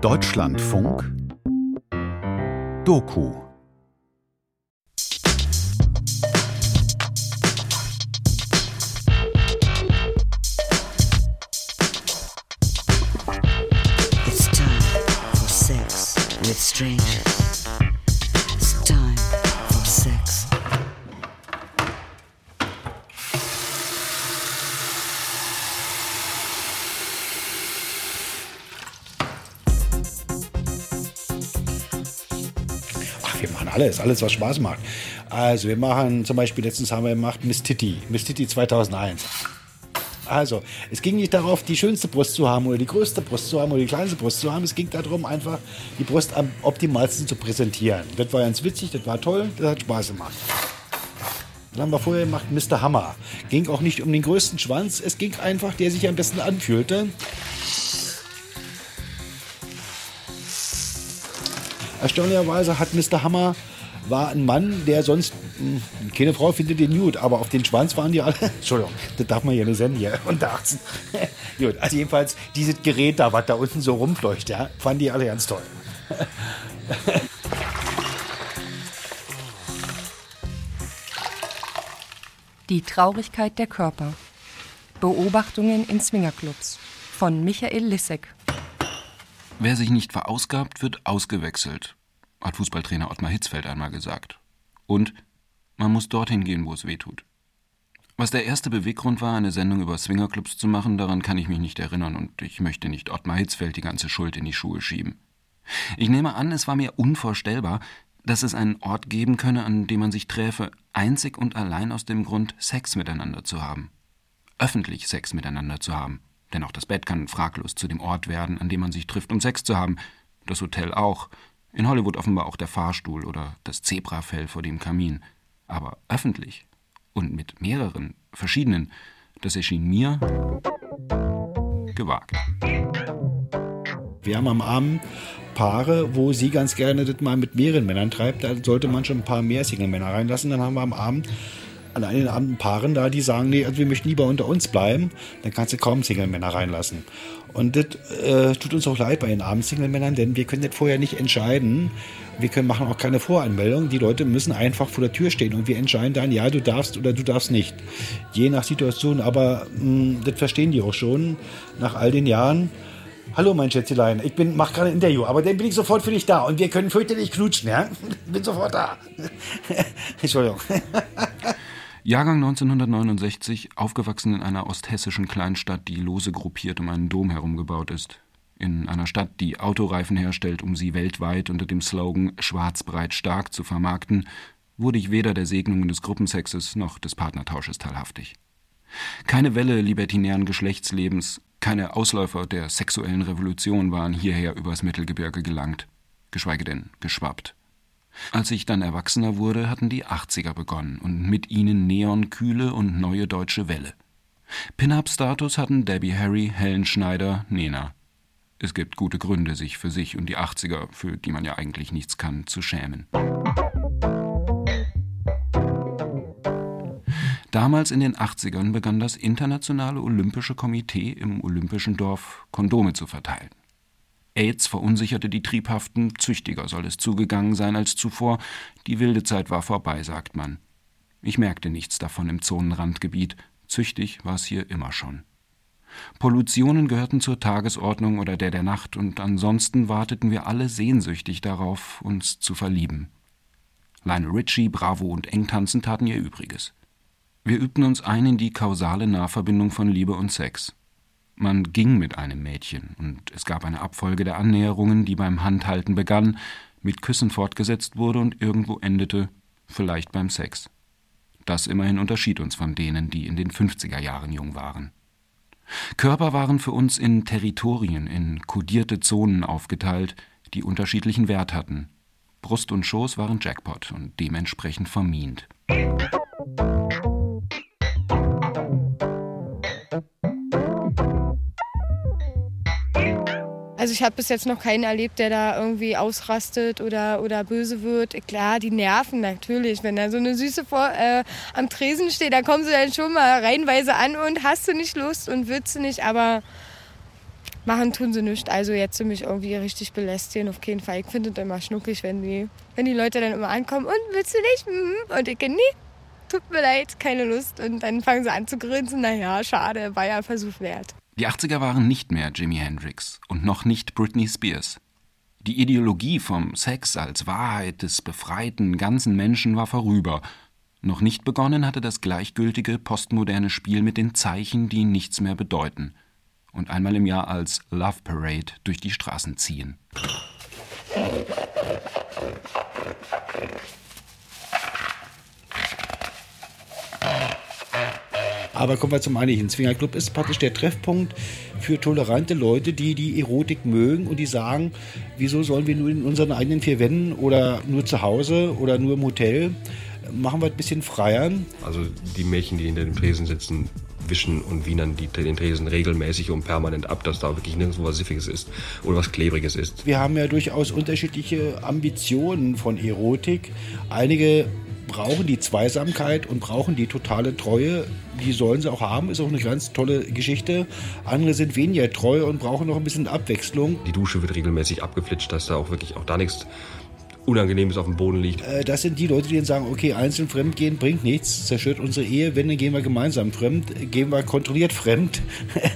Deutschlandfunk Doku It's time for sex with strangers. Alles, alles, was Spaß macht. Also, wir machen zum Beispiel, letztens haben wir gemacht Miss Titty, Miss Titty 2001. Also, es ging nicht darauf, die schönste Brust zu haben oder die größte Brust zu haben oder die kleinste Brust zu haben. Es ging darum, einfach die Brust am optimalsten zu präsentieren. Das war ganz witzig, das war toll, das hat Spaß gemacht. Dann haben wir vorher gemacht Mr. Hammer. Ging auch nicht um den größten Schwanz, es ging einfach, der sich am besten anfühlte. Erstaunlicherweise hat Mr. Hammer war ein Mann, der sonst mh, keine Frau findet den gut, aber auf den Schwanz waren die alle. Entschuldigung, das darf man ja nicht senden hier unter 18. gut, also jedenfalls dieses Gerät da, was da unten so rumfleucht, ja, fanden die alle ganz toll. Die Traurigkeit der Körper. Beobachtungen in Swingerclubs von Michael Lissek. Wer sich nicht verausgabt, wird ausgewechselt, hat Fußballtrainer Ottmar Hitzfeld einmal gesagt. Und man muss dorthin gehen, wo es weh tut. Was der erste Beweggrund war, eine Sendung über Swingerclubs zu machen, daran kann ich mich nicht erinnern und ich möchte nicht Ottmar Hitzfeld die ganze Schuld in die Schuhe schieben. Ich nehme an, es war mir unvorstellbar, dass es einen Ort geben könne, an dem man sich träfe, einzig und allein aus dem Grund, Sex miteinander zu haben. Öffentlich Sex miteinander zu haben. Denn auch das Bett kann fraglos zu dem Ort werden, an dem man sich trifft, um Sex zu haben. Das Hotel auch. In Hollywood offenbar auch der Fahrstuhl oder das Zebrafell vor dem Kamin. Aber öffentlich und mit mehreren, verschiedenen, das erschien mir gewagt. Wir haben am Abend Paare, wo sie ganz gerne das mal mit mehreren Männern treibt. Da sollte man schon ein paar mehr Single-Männer reinlassen. Dann haben wir am Abend an einigen Abenden Paaren da, die sagen, nee, also wir möchten lieber unter uns bleiben. Dann kannst du kaum Single-Männer reinlassen. Und das äh, tut uns auch leid bei den Abend-Single-Männern, denn wir können das vorher nicht entscheiden. Wir können machen auch keine Voranmeldung. Die Leute müssen einfach vor der Tür stehen und wir entscheiden dann, ja, du darfst oder du darfst nicht. Je nach Situation, aber mh, das verstehen die auch schon nach all den Jahren. Hallo, mein Schätzelein. Ich bin, mach gerade ein Interview, aber dann bin ich sofort für dich da und wir können fürchterlich knutschen, ja? Bin sofort da. Entschuldigung. Jahrgang 1969, aufgewachsen in einer osthessischen Kleinstadt, die lose gruppiert um einen Dom herum gebaut ist. In einer Stadt, die Autoreifen herstellt, um sie weltweit unter dem Slogan Schwarz breit stark zu vermarkten, wurde ich weder der Segnungen des Gruppensexes noch des Partnertausches teilhaftig. Keine Welle libertinären Geschlechtslebens, keine Ausläufer der sexuellen Revolution waren hierher übers Mittelgebirge gelangt, geschweige denn geschwappt. Als ich dann Erwachsener wurde, hatten die 80er begonnen und mit ihnen Neonkühle und neue deutsche Welle. Pin-Up-Status hatten Debbie Harry, Helen Schneider, Nena. Es gibt gute Gründe, sich für sich und die 80er, für die man ja eigentlich nichts kann, zu schämen. Damals in den 80ern begann das Internationale Olympische Komitee im Olympischen Dorf Kondome zu verteilen. AIDS verunsicherte die Triebhaften, züchtiger soll es zugegangen sein als zuvor. Die wilde Zeit war vorbei, sagt man. Ich merkte nichts davon im Zonenrandgebiet. Züchtig war es hier immer schon. Pollutionen gehörten zur Tagesordnung oder der der Nacht, und ansonsten warteten wir alle sehnsüchtig darauf, uns zu verlieben. Lionel Richie, Bravo und Engtanzen taten ihr Übriges. Wir übten uns ein in die kausale Nahverbindung von Liebe und Sex. Man ging mit einem Mädchen, und es gab eine Abfolge der Annäherungen, die beim Handhalten begann, mit Küssen fortgesetzt wurde und irgendwo endete, vielleicht beim Sex. Das immerhin unterschied uns von denen, die in den 50er Jahren jung waren. Körper waren für uns in Territorien, in kodierte Zonen aufgeteilt, die unterschiedlichen Wert hatten. Brust und Schoß waren Jackpot und dementsprechend vermint. Also ich habe bis jetzt noch keinen erlebt, der da irgendwie ausrastet oder, oder böse wird. Klar, die nerven natürlich. Wenn da so eine Süße vor, äh, am Tresen steht, dann kommen sie dann schon mal reihenweise an und hast du nicht Lust und willst du nicht. Aber machen tun sie nichts. Also jetzt mich irgendwie richtig belästigen, auf keinen Fall. Ich finde es immer schnuckig, wenn die, wenn die Leute dann immer ankommen und willst du nicht? Mhm. Und ich nee, tut mir leid, keine Lust. Und dann fangen sie an zu grinsen. Naja, schade, war ja Versuch wert. Die 80er waren nicht mehr Jimi Hendrix und noch nicht Britney Spears. Die Ideologie vom Sex als Wahrheit des befreiten ganzen Menschen war vorüber. Noch nicht begonnen hatte das gleichgültige postmoderne Spiel mit den Zeichen, die nichts mehr bedeuten und einmal im Jahr als Love Parade durch die Straßen ziehen. Aber kommen wir zum eigentlichen. Swingerclub ist praktisch der Treffpunkt für tolerante Leute, die die Erotik mögen und die sagen, wieso sollen wir nur in unseren eigenen vier Wänden oder nur zu Hause oder nur im Hotel? Machen wir ein bisschen freier. Also die Mädchen, die hinter dem Tresen sitzen, wischen und wienern die, den Tresen regelmäßig und permanent ab, dass da wirklich nirgendwo was Siffiges ist oder was Klebriges ist. Wir haben ja durchaus unterschiedliche Ambitionen von Erotik. Einige brauchen die Zweisamkeit und brauchen die totale Treue. Die sollen sie auch haben, ist auch eine ganz tolle Geschichte. Andere sind weniger treu und brauchen noch ein bisschen Abwechslung. Die Dusche wird regelmäßig abgeflitscht, dass da auch wirklich auch da nichts Unangenehmes auf dem Boden liegt. Äh, das sind die Leute, die dann sagen, okay, einzeln fremd gehen bringt nichts, zerstört unsere Ehe, wenn, dann gehen wir gemeinsam fremd, gehen wir kontrolliert fremd.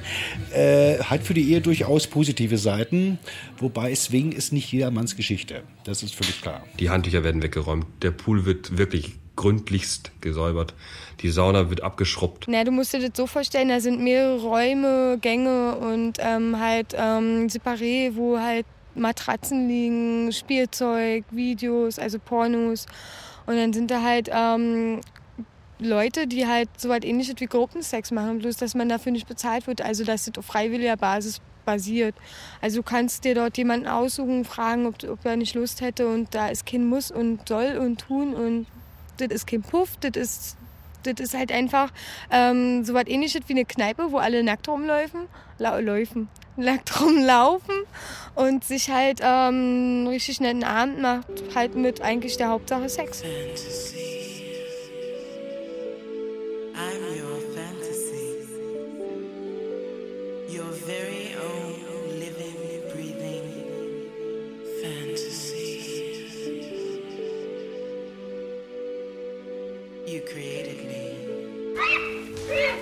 äh, hat für die Ehe durchaus positive Seiten, wobei Swing ist nicht jedermanns Geschichte. Das ist völlig klar. Die Handtücher werden weggeräumt, der Pool wird wirklich gründlichst gesäubert. Die Sauna wird abgeschrubbt. Na, du musst dir das so vorstellen, da sind mehrere Räume, Gänge und ähm, halt ähm, separé, wo halt Matratzen liegen, Spielzeug, Videos, also Pornos. Und dann sind da halt ähm, Leute, die halt so was ähnliches wie Gruppensex machen, bloß dass man dafür nicht bezahlt wird, also dass das auf freiwilliger Basis basiert. Also du kannst dir dort jemanden aussuchen, fragen, ob, ob er nicht Lust hätte und da ist kein Muss und soll und tun und das ist kein Puff, das ist das ist halt einfach ähm, so was ähnliches wie eine Kneipe, wo alle nackt rumlaufen, nackt rumlaufen und sich halt ähm, richtig netten Abend macht, halt mit eigentlich der Hauptsache Sex.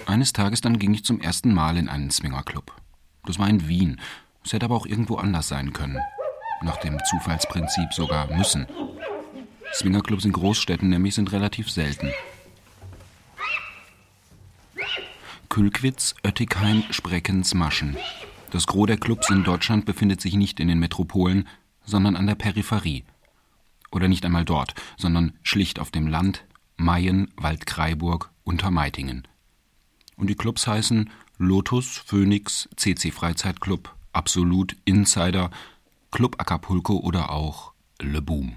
Eines Tages dann ging ich zum ersten Mal in einen Swingerclub. Das war in Wien. Es hätte aber auch irgendwo anders sein können. Nach dem Zufallsprinzip sogar müssen. Swingerclubs in Großstädten nämlich sind relativ selten. Külkwitz, Oettigheim, Spreckens, Maschen. Das Gros der Clubs in Deutschland befindet sich nicht in den Metropolen, sondern an der Peripherie. Oder nicht einmal dort, sondern schlicht auf dem Land, Mayen, Waldkraiburg, Untermeitingen. Und die Clubs heißen Lotus, Phoenix, CC Freizeitclub, Absolut, Insider, Club Acapulco oder auch Le Boom.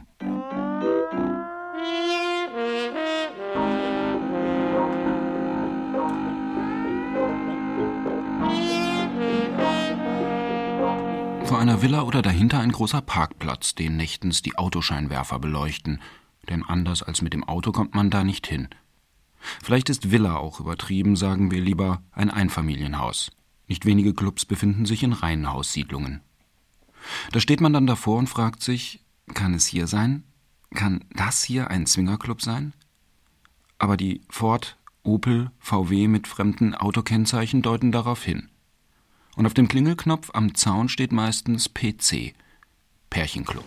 Vor einer Villa oder dahinter ein großer Parkplatz, den nächtens die Autoscheinwerfer beleuchten, denn anders als mit dem Auto kommt man da nicht hin. Vielleicht ist Villa auch übertrieben, sagen wir lieber ein Einfamilienhaus. Nicht wenige Clubs befinden sich in Reihenhaussiedlungen. Da steht man dann davor und fragt sich, kann es hier sein? Kann das hier ein Zwingerclub sein? Aber die Ford, Opel, VW mit fremden Autokennzeichen deuten darauf hin. Und auf dem Klingelknopf am Zaun steht meistens PC, Pärchenclub.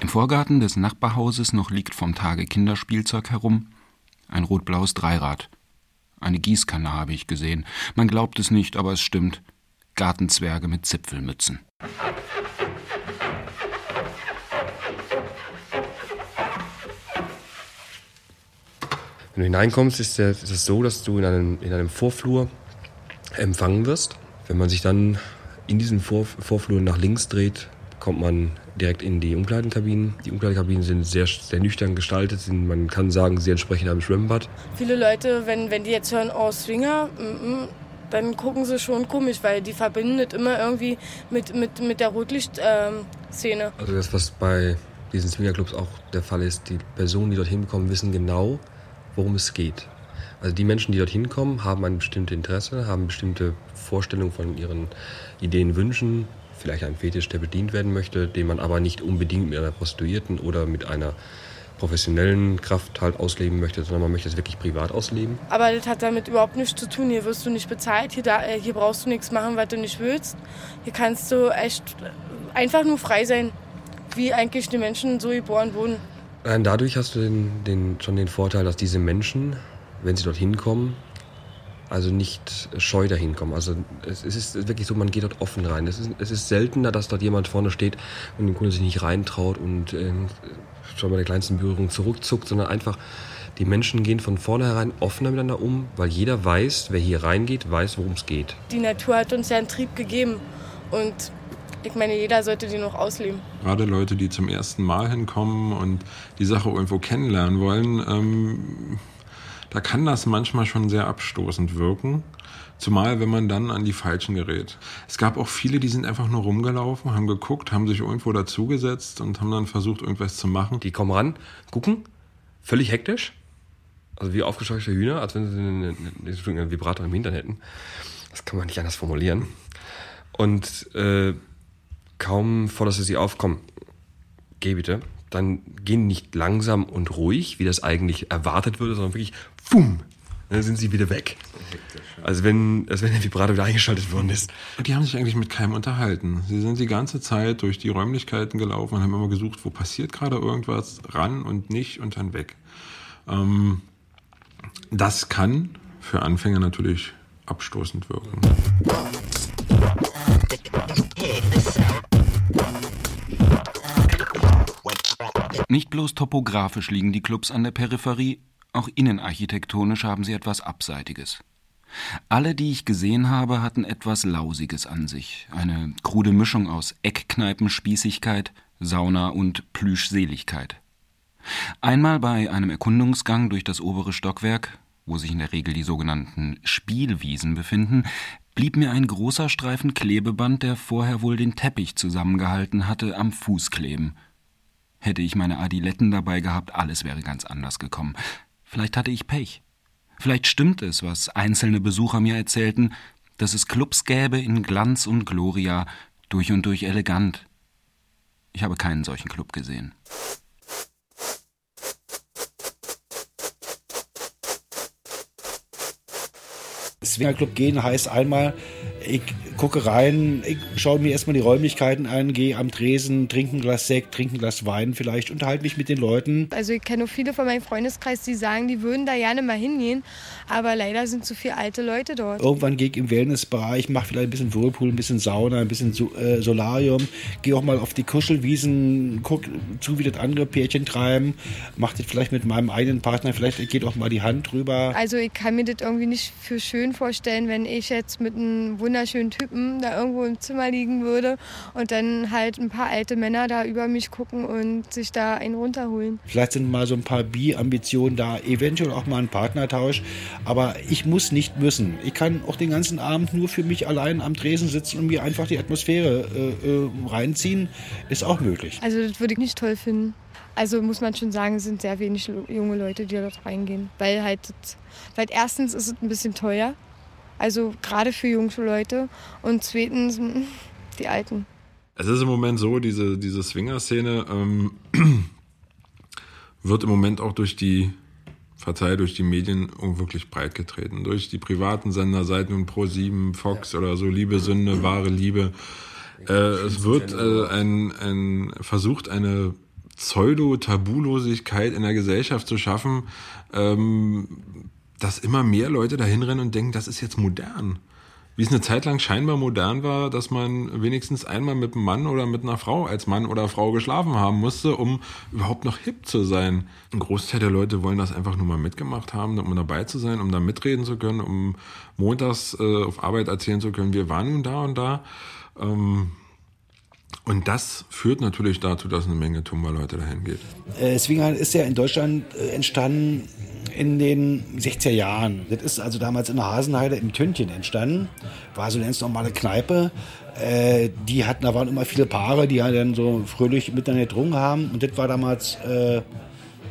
Im Vorgarten des Nachbarhauses noch liegt vom Tage Kinderspielzeug herum, ein rot-blaues Dreirad. Eine Gießkanne habe ich gesehen. Man glaubt es nicht, aber es stimmt. Gartenzwerge mit Zipfelmützen. Wenn du hineinkommst, ist, es so, dass du in einem, in einem Vorflur empfangen wirst. Wenn man sich dann in diesen Vor Vorflur nach links dreht, kommt man direkt in die Umkleidenkabinen. Die Umkleidekabinen sind sehr, sehr nüchtern gestaltet. Sind, man kann sagen, sie entsprechen einem Schwimmbad. Viele Leute, wenn, wenn die jetzt hören, oh, Swinger, mm, mm, dann gucken sie schon komisch, weil die verbinden das immer irgendwie mit, mit, mit der Rotlicht-Szene. Ähm, also das, was bei diesen Swingerclubs auch der Fall ist, die Personen, die dorthin kommen, wissen genau, worum es geht. Also die Menschen, die dorthin kommen, haben ein bestimmtes Interesse, haben bestimmte Vorstellungen von ihren Ideen, Wünschen, vielleicht einen Fetisch, der bedient werden möchte, den man aber nicht unbedingt mit einer Prostituierten oder mit einer professionellen Kraft halt ausleben möchte, sondern man möchte es wirklich privat ausleben. Aber das hat damit überhaupt nichts zu tun. Hier wirst du nicht bezahlt, hier, da, äh, hier brauchst du nichts machen, was du nicht willst. Hier kannst du echt einfach nur frei sein, wie eigentlich die Menschen so geboren wurden. Nein, dadurch hast du den, den, schon den Vorteil, dass diese Menschen, wenn sie dorthin kommen, also nicht scheu dahin kommen. Also es, es ist wirklich so, man geht dort offen rein. Es ist, es ist seltener, dass dort jemand vorne steht und den Kunde sich nicht reintraut und äh, schon bei der kleinsten Berührung zurückzuckt, sondern einfach die Menschen gehen von vornherein offener miteinander um, weil jeder weiß, wer hier reingeht, weiß, worum es geht. Die Natur hat uns ja einen Trieb gegeben und ich meine, jeder sollte den noch ausleben. Gerade Leute, die zum ersten Mal hinkommen und die Sache irgendwo kennenlernen wollen, ähm, da kann das manchmal schon sehr abstoßend wirken. Zumal, wenn man dann an die Falschen gerät. Es gab auch viele, die sind einfach nur rumgelaufen, haben geguckt, haben sich irgendwo dazugesetzt und haben dann versucht, irgendwas zu machen. Die kommen ran, gucken, völlig hektisch, also wie aufgescheuchte Hühner, als wenn sie einen, einen, Vibrator im Hintern hätten. Das kann man nicht anders formulieren. Und äh, kaum fordert sie aufkommen, geh bitte, dann gehen nicht langsam und ruhig, wie das eigentlich erwartet würde, sondern wirklich, fumm, dann sind sie wieder weg. Also wenn, als wenn der Vibrator wieder eingeschaltet worden ist. Die haben sich eigentlich mit keinem unterhalten. Sie sind die ganze Zeit durch die Räumlichkeiten gelaufen und haben immer gesucht, wo passiert gerade irgendwas, ran und nicht und dann weg. Ähm, das kann für Anfänger natürlich abstoßend wirken. Nicht bloß topografisch liegen die Clubs an der Peripherie, auch innenarchitektonisch haben sie etwas Abseitiges. Alle, die ich gesehen habe, hatten etwas Lausiges an sich, eine krude Mischung aus Eckkneipenspießigkeit, Sauna und Plüschseligkeit. Einmal bei einem Erkundungsgang durch das obere Stockwerk, wo sich in der Regel die sogenannten Spielwiesen befinden, blieb mir ein großer Streifen Klebeband, der vorher wohl den Teppich zusammengehalten hatte, am Fuß kleben. Hätte ich meine Adiletten dabei gehabt, alles wäre ganz anders gekommen. Vielleicht hatte ich Pech. Vielleicht stimmt es, was einzelne Besucher mir erzählten, dass es Clubs gäbe in Glanz und Gloria, durch und durch elegant. Ich habe keinen solchen Club gesehen. Swingerclub gehen heißt einmal, ich gucke rein, ich schaue mir erstmal die Räumlichkeiten an, gehe am Tresen, trinke ein Glas Sekt, trinke ein Glas Wein vielleicht, unterhalte mich mit den Leuten. Also ich kenne viele von meinem Freundeskreis, die sagen, die würden da gerne mal hingehen, aber leider sind zu viele alte Leute dort. Irgendwann gehe ich im Wellnessbereich, mache vielleicht ein bisschen Whirlpool, ein bisschen Sauna, ein bisschen äh, Solarium, gehe auch mal auf die Kuschelwiesen, gucke zu, wie das andere Pärchen treiben, mache das vielleicht mit meinem eigenen Partner, vielleicht geht auch mal die Hand drüber. Also ich kann mir das irgendwie nicht für schön vorstellen, wenn ich jetzt mit einem wunderschönen Typen da irgendwo im Zimmer liegen würde und dann halt ein paar alte Männer da über mich gucken und sich da einen runterholen. Vielleicht sind mal so ein paar Bi-Ambitionen da, eventuell auch mal ein Partnertausch, aber ich muss nicht müssen. Ich kann auch den ganzen Abend nur für mich allein am Tresen sitzen und mir einfach die Atmosphäre äh, äh, reinziehen, ist auch möglich. Also das würde ich nicht toll finden. Also muss man schon sagen, es sind sehr wenig junge Leute, die dort reingehen. Weil halt, weil erstens ist es ein bisschen teuer. Also gerade für junge Leute. Und zweitens die Alten. Es ist im Moment so, diese, diese Swinger-Szene ähm, wird im Moment auch durch die, verzeih, durch die Medien wirklich breit getreten. Durch die privaten Sender, seit nun Pro7, Fox ja. oder so, Liebe, Sünde, wahre Liebe. Äh, es wird äh, ein, ein, versucht, eine Pseudo-Tabulosigkeit in der Gesellschaft zu schaffen, ähm, dass immer mehr Leute dahin rennen und denken, das ist jetzt modern. Wie es eine Zeit lang scheinbar modern war, dass man wenigstens einmal mit einem Mann oder mit einer Frau als Mann oder Frau geschlafen haben musste, um überhaupt noch hip zu sein. Ein Großteil der Leute wollen das einfach nur mal mitgemacht haben, um dabei zu sein, um da mitreden zu können, um montags äh, auf Arbeit erzählen zu können, wir waren nun da und da. Ähm, und das führt natürlich dazu, dass eine Menge Tumba-Leute dahin geht. Äh, Swingerland ist ja in Deutschland äh, entstanden in den 60er Jahren. Das ist also damals in der Hasenheide im Töntchen entstanden. War so eine ganz normale Kneipe. Äh, die hatten, da waren immer viele Paare, die dann so fröhlich miteinander getrunken haben. Und das war damals äh,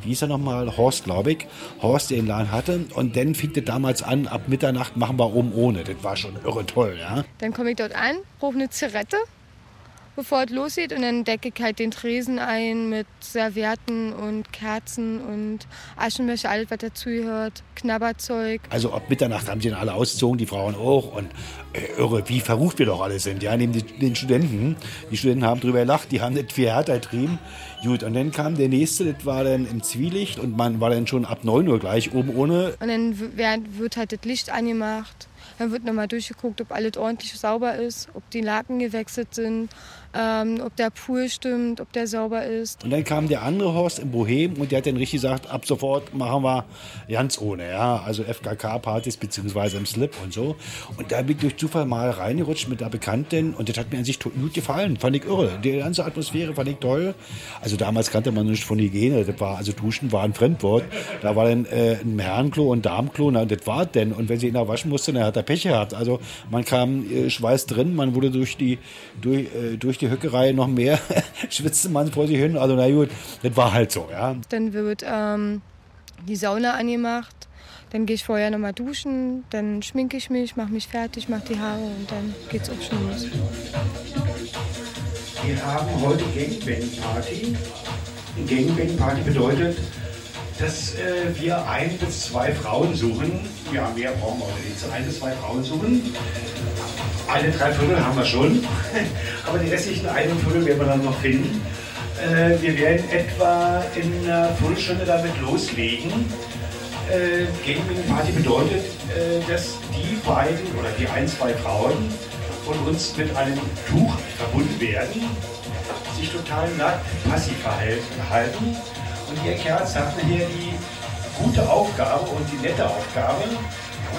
wie hieß er nochmal, Horst, glaube ich, Horst, der den Laden hatte. Und dann fing das damals an, ab Mitternacht machen wir oben ohne. Das war schon irre toll, ja. Dann komme ich dort an, brauche eine Zigarette, bevor es losgeht. Und dann decke ich halt den Tresen ein mit Servietten und Kerzen und Aschenbecher, alles, was dazugehört, Knabberzeug. Also ab Mitternacht haben sie dann alle ausgezogen, die Frauen auch. Und äh, irre, wie verrucht wir doch alle sind, ja, neben die, den Studenten. Die Studenten haben drüber gelacht, die haben das viel härter getrieben. Gut, und dann kam der nächste, das war dann im Zwielicht und man war dann schon ab 9 Uhr gleich oben ohne. Und dann w- werd- wird halt das Licht angemacht. Dann wird nochmal durchgeguckt, ob alles ordentlich sauber ist, ob die Laken gewechselt sind, ähm, ob der Pool stimmt, ob der sauber ist. Und dann kam der andere Horst im Bohem und der hat dann richtig gesagt, ab sofort machen wir ganz ohne, ja, also FKK-Partys beziehungsweise im Slip und so. Und da bin ich durch Zufall mal reingerutscht mit der Bekannten und das hat mir an sich gut gefallen, fand ich irre. Die ganze Atmosphäre fand ich toll. Also damals kannte man nicht von Hygiene, das war, also Duschen war ein Fremdwort. Da war dann äh, ein Herrenklo und Damenklo, na, das war denn. Und wenn sie ihn da waschen musste, dann hat er Pech gehabt. Also man kam äh, Schweiß drin, man wurde durch die, durch, äh, durch die Höckerei noch mehr, schwitzte man vor sich hin. Also na gut, das war halt so, ja. Dann wird ähm, die Sauna angemacht. Dann gehe ich vorher nochmal duschen, dann schminke ich mich, mache mich fertig, mache die Haare und dann geht's auch schon los. Wir haben heute Gangbang-Party. Gangbang-Party bedeutet, dass äh, wir ein bis zwei Frauen suchen. Ja, mehr brauchen wir heute nicht. So ein bis zwei Frauen suchen. Eine Dreiviertel haben wir schon. Aber die restlichen ein und Viertel werden wir dann noch finden. Äh, wir werden etwa in einer Viertelstunde damit loslegen. Äh, Gangbang-Party bedeutet, äh, dass die beiden oder die ein, zwei Frauen von uns mit einem Tuch verbunden werden, sich total nackt passiv verhalten. Und ihr Kerls habt hier die gute Aufgabe und die nette Aufgabe,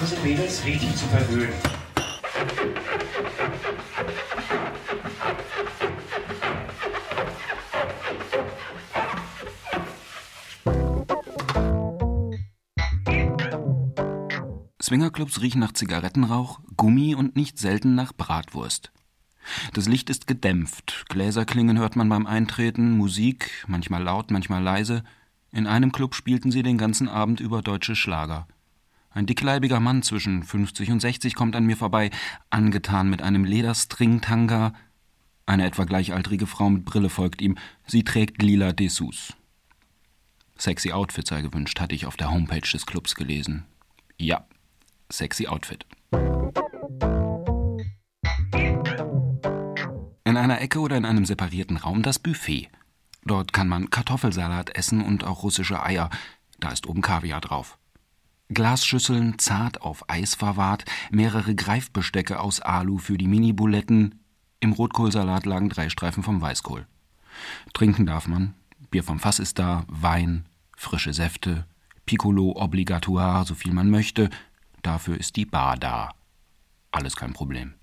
unsere Mädels richtig zu verwöhnen. Swingerclubs riechen nach Zigarettenrauch, Gummi und nicht selten nach Bratwurst. Das Licht ist gedämpft, Gläserklingen hört man beim Eintreten, Musik, manchmal laut, manchmal leise. In einem Club spielten sie den ganzen Abend über deutsche Schlager. Ein dickleibiger Mann zwischen 50 und 60 kommt an mir vorbei, angetan mit einem Lederstringtanga. Eine etwa gleichaltrige Frau mit Brille folgt ihm. Sie trägt lila Dessous. Sexy Outfit sei gewünscht, hatte ich auf der Homepage des Clubs gelesen. Ja, sexy Outfit. Einer Ecke oder in einem separierten Raum das Buffet. Dort kann man Kartoffelsalat essen und auch russische Eier. Da ist oben Kaviar drauf. Glasschüsseln zart auf Eis verwahrt, mehrere Greifbestecke aus Alu für die Mini-Buletten. Im Rotkohlsalat lagen drei Streifen vom Weißkohl. Trinken darf man. Bier vom Fass ist da, Wein, frische Säfte, Piccolo obligatoire, so viel man möchte. Dafür ist die Bar da. Alles kein Problem.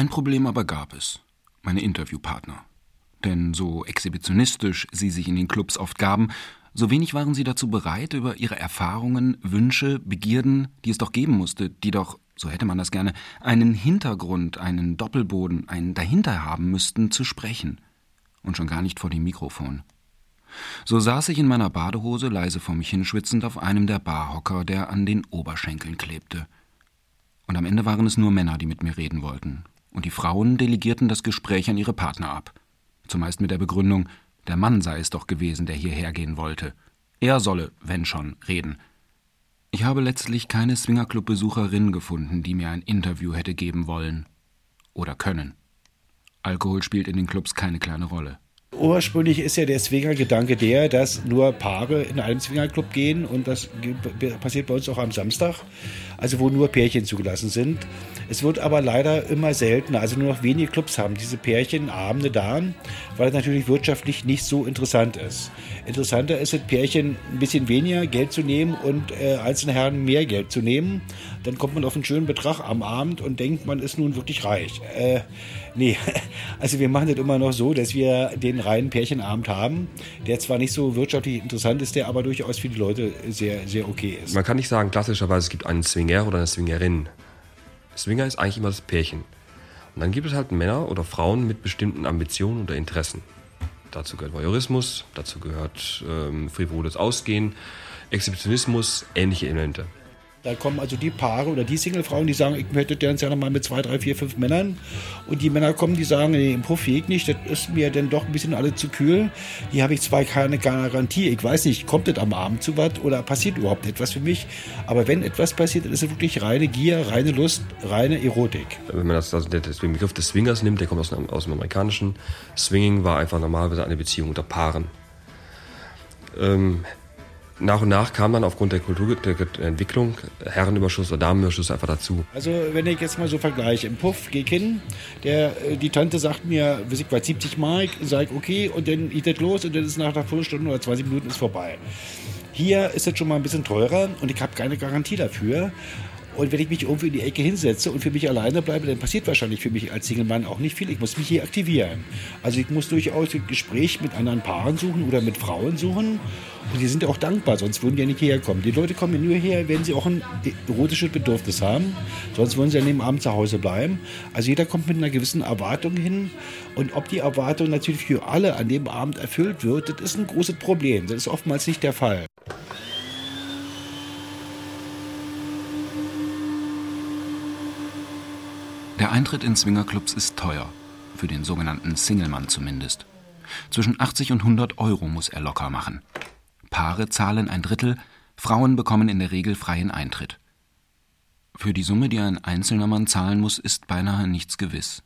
Ein Problem aber gab es. Meine Interviewpartner. Denn so exhibitionistisch sie sich in den Clubs oft gaben, so wenig waren sie dazu bereit, über ihre Erfahrungen, Wünsche, Begierden, die es doch geben musste, die doch, so hätte man das gerne, einen Hintergrund, einen Doppelboden, einen dahinter haben müssten, zu sprechen. Und schon gar nicht vor dem Mikrofon. So saß ich in meiner Badehose leise vor mich hinschwitzend auf einem der Barhocker, der an den Oberschenkeln klebte. Und am Ende waren es nur Männer, die mit mir reden wollten. Und die Frauen delegierten das Gespräch an ihre Partner ab. Zumeist mit der Begründung, der Mann sei es doch gewesen, der hierher gehen wollte. Er solle, wenn schon, reden. Ich habe letztlich keine Swingerclub-Besucherin gefunden, die mir ein Interview hätte geben wollen. Oder können. Alkohol spielt in den Clubs keine kleine Rolle. Ursprünglich ist ja der Swinger-Gedanke der, dass nur Paare in einen Swingerclub gehen und das passiert bei uns auch am Samstag, also wo nur Pärchen zugelassen sind. Es wird aber leider immer seltener, also nur noch wenige Clubs haben diese Pärchenabende da, weil es natürlich wirtschaftlich nicht so interessant ist. Interessanter ist es, Pärchen ein bisschen weniger Geld zu nehmen und äh, einzelne Herren mehr Geld zu nehmen. Dann kommt man auf einen schönen Betrag am Abend und denkt, man ist nun wirklich reich. Äh, nee, also wir machen das immer noch so, dass wir den reinen Pärchenabend haben, der zwar nicht so wirtschaftlich interessant ist, der aber durchaus für die Leute sehr, sehr okay ist. Man kann nicht sagen klassischerweise, es gibt einen Swinger oder eine Swingerin. Swinger ist eigentlich immer das Pärchen. Und dann gibt es halt Männer oder Frauen mit bestimmten Ambitionen oder Interessen. Dazu gehört Voyeurismus, dazu gehört ähm, frivoles Ausgehen, Exhibitionismus, ähnliche Elemente. Da kommen also die Paare oder die Singlefrauen, die sagen, ich hätte gerne mal mit zwei, drei, vier, fünf Männern. Und die Männer kommen, die sagen, nee, im Puff geht nicht, das ist mir dann doch ein bisschen alle zu kühl. Hier habe ich zwar keine Garantie, ich weiß nicht, kommt das am Abend zu was oder passiert überhaupt etwas für mich. Aber wenn etwas passiert, dann ist es wirklich reine Gier, reine Lust, reine Erotik. Wenn man das, also den Begriff des Swingers nimmt, der kommt aus, aus dem Amerikanischen. Swinging war einfach normalerweise eine Beziehung unter Paaren. Ähm, nach und nach kam dann aufgrund der Kultur der Entwicklung Herrenüberschuss oder Damenüberschuss einfach dazu. Also wenn ich jetzt mal so vergleiche, im Puff gehe ich hin, der, äh, die Tante sagt mir, weiß ich was, 70 Mark, sage ich okay und dann geht das los und dann ist nach einer Viertelstunde oder 20 Minuten ist vorbei. Hier ist es schon mal ein bisschen teurer und ich habe keine Garantie dafür. Und wenn ich mich irgendwo in die Ecke hinsetze und für mich alleine bleibe, dann passiert wahrscheinlich für mich als Single-Mann auch nicht viel. Ich muss mich hier aktivieren. Also ich muss durchaus ein Gespräch mit anderen Paaren suchen oder mit Frauen suchen. Und die sind ja auch dankbar, sonst würden die ja nicht hierher kommen. Die Leute kommen nur her, wenn sie auch ein erotisches Bedürfnis haben. Sonst wollen sie ja neben Abend zu Hause bleiben. Also jeder kommt mit einer gewissen Erwartung hin. Und ob die Erwartung natürlich für alle an dem Abend erfüllt wird, das ist ein großes Problem. Das ist oftmals nicht der Fall. Der Eintritt in Swingerclubs ist teuer, für den sogenannten Singlemann zumindest. Zwischen 80 und 100 Euro muss er locker machen. Paare zahlen ein Drittel, Frauen bekommen in der Regel freien Eintritt. Für die Summe, die ein einzelner Mann zahlen muss, ist beinahe nichts gewiss.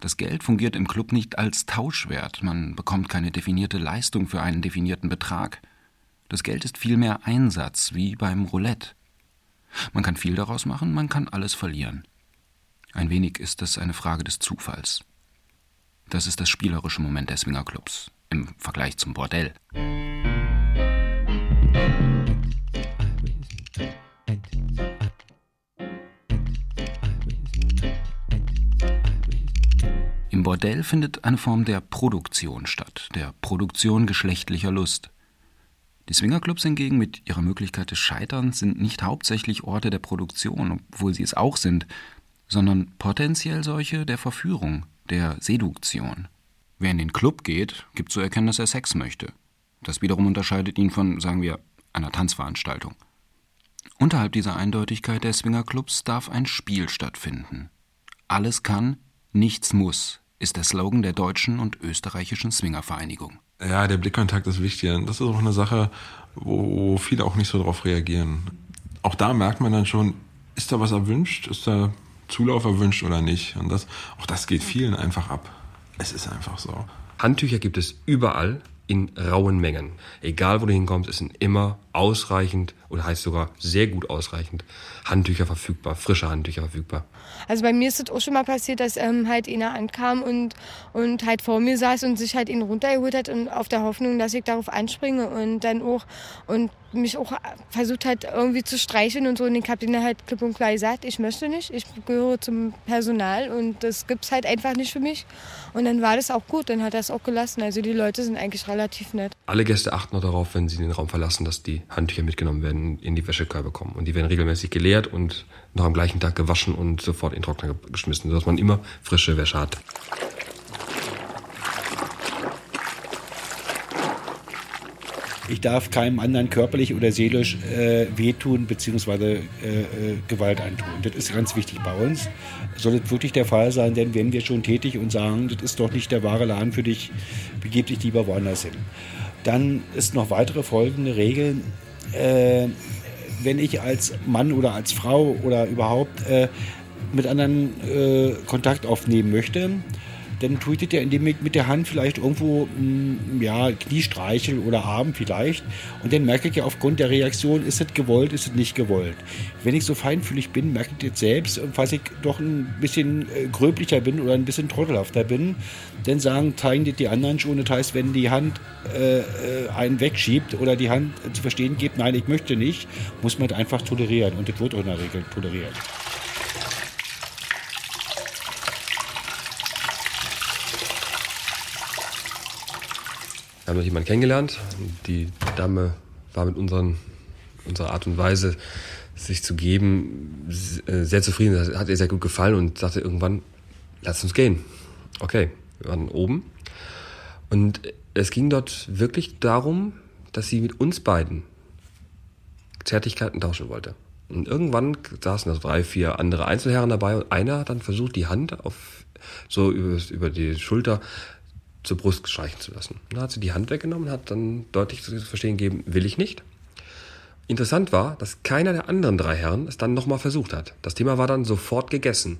Das Geld fungiert im Club nicht als Tauschwert, man bekommt keine definierte Leistung für einen definierten Betrag. Das Geld ist vielmehr Einsatz, wie beim Roulette. Man kann viel daraus machen, man kann alles verlieren. Ein wenig ist es eine Frage des Zufalls. Das ist das spielerische Moment der Swingerclubs im Vergleich zum Bordell. Im Bordell findet eine Form der Produktion statt, der Produktion geschlechtlicher Lust. Die Swingerclubs hingegen mit ihrer Möglichkeit des Scheiterns sind nicht hauptsächlich Orte der Produktion, obwohl sie es auch sind, sondern potenziell solche der Verführung, der Seduktion. Wer in den Club geht, gibt zu erkennen, dass er Sex möchte. Das wiederum unterscheidet ihn von, sagen wir, einer Tanzveranstaltung. Unterhalb dieser Eindeutigkeit der Swingerclubs darf ein Spiel stattfinden. Alles kann, nichts muss, ist der Slogan der deutschen und österreichischen Swingervereinigung. Ja, der Blickkontakt ist wichtig. Das ist auch eine Sache, wo viele auch nicht so darauf reagieren. Auch da merkt man dann schon, ist da was erwünscht? Ist da Zulauf erwünscht oder nicht. Und das, auch das geht vielen einfach ab. Es ist einfach so. Handtücher gibt es überall in rauen Mengen. Egal wo du hinkommst, es sind immer ausreichend oder heißt sogar sehr gut ausreichend Handtücher verfügbar, frische Handtücher verfügbar. Also bei mir ist es auch schon mal passiert, dass ähm, halt einer ankam und, und halt vor mir saß und sich halt ihn runtergeholt hat und auf der Hoffnung, dass ich darauf anspringe und dann auch und mich auch versucht hat irgendwie zu streicheln und so und ich habe ihnen halt klipp und klar gesagt, ich möchte nicht, ich gehöre zum Personal und das gibt es halt einfach nicht für mich und dann war das auch gut, dann hat er es auch gelassen. Also die Leute sind eigentlich relativ nett. Alle Gäste achten noch darauf, wenn sie den Raum verlassen, dass die Handtücher mitgenommen werden, in die Wäschekörbe kommen. Und die werden regelmäßig geleert und noch am gleichen Tag gewaschen und sofort in den Trockner geschmissen, sodass man immer frische Wäsche hat. Ich darf keinem anderen körperlich oder seelisch äh, wehtun bzw. Äh, äh, Gewalt antun. Das ist ganz wichtig bei uns. Soll das wirklich der Fall sein, denn wenn wir schon tätig und sagen, das ist doch nicht der wahre Laden für dich, begib dich lieber woanders hin. Dann ist noch weitere folgende Regeln. Äh, wenn ich als Mann oder als Frau oder überhaupt äh, mit anderen äh, Kontakt aufnehmen möchte, dann tue ich das ja, indem ich mit der Hand vielleicht irgendwo mh, mm, ja, Knie streichel oder Arm vielleicht. Und dann merke ich ja aufgrund der Reaktion, ist es gewollt, ist es nicht gewollt. Wenn ich so feinfühlig bin, merke ich das selbst. Und falls ich doch ein bisschen äh, gröblicher bin oder ein bisschen trottelhafter bin, dann sagen, zeigen die, die anderen schon. Das heißt, wenn die Hand äh, äh einen wegschiebt oder die Hand zu verstehen gibt, nein, ich möchte nicht, muss man das einfach tolerieren. Und das wird auch in der Regel toleriert. Wir haben noch jemanden kennengelernt. Die Dame war mit unseren unserer Art und Weise, sich zu geben, äh, sehr zufrieden. Das hat ihr sehr gut gefallen und sagte irgendwann, lass uns gehen. Okay, wir waren oben. Und es ging dort wirklich darum, dass sie mit uns beiden Zärtlichkeiten tauschen wollte. Und irgendwann saßen da drei, vier andere Einzelherren dabei und einer hat dann versucht, die Hand auf, so über, über die Schulter zur Brust streichen zu lassen. Dann hat sie die Hand weggenommen und hat dann deutlich zu verstehen gegeben, will ich nicht. Interessant war, dass keiner der anderen drei Herren es dann nochmal versucht hat. Das Thema war dann sofort gegessen.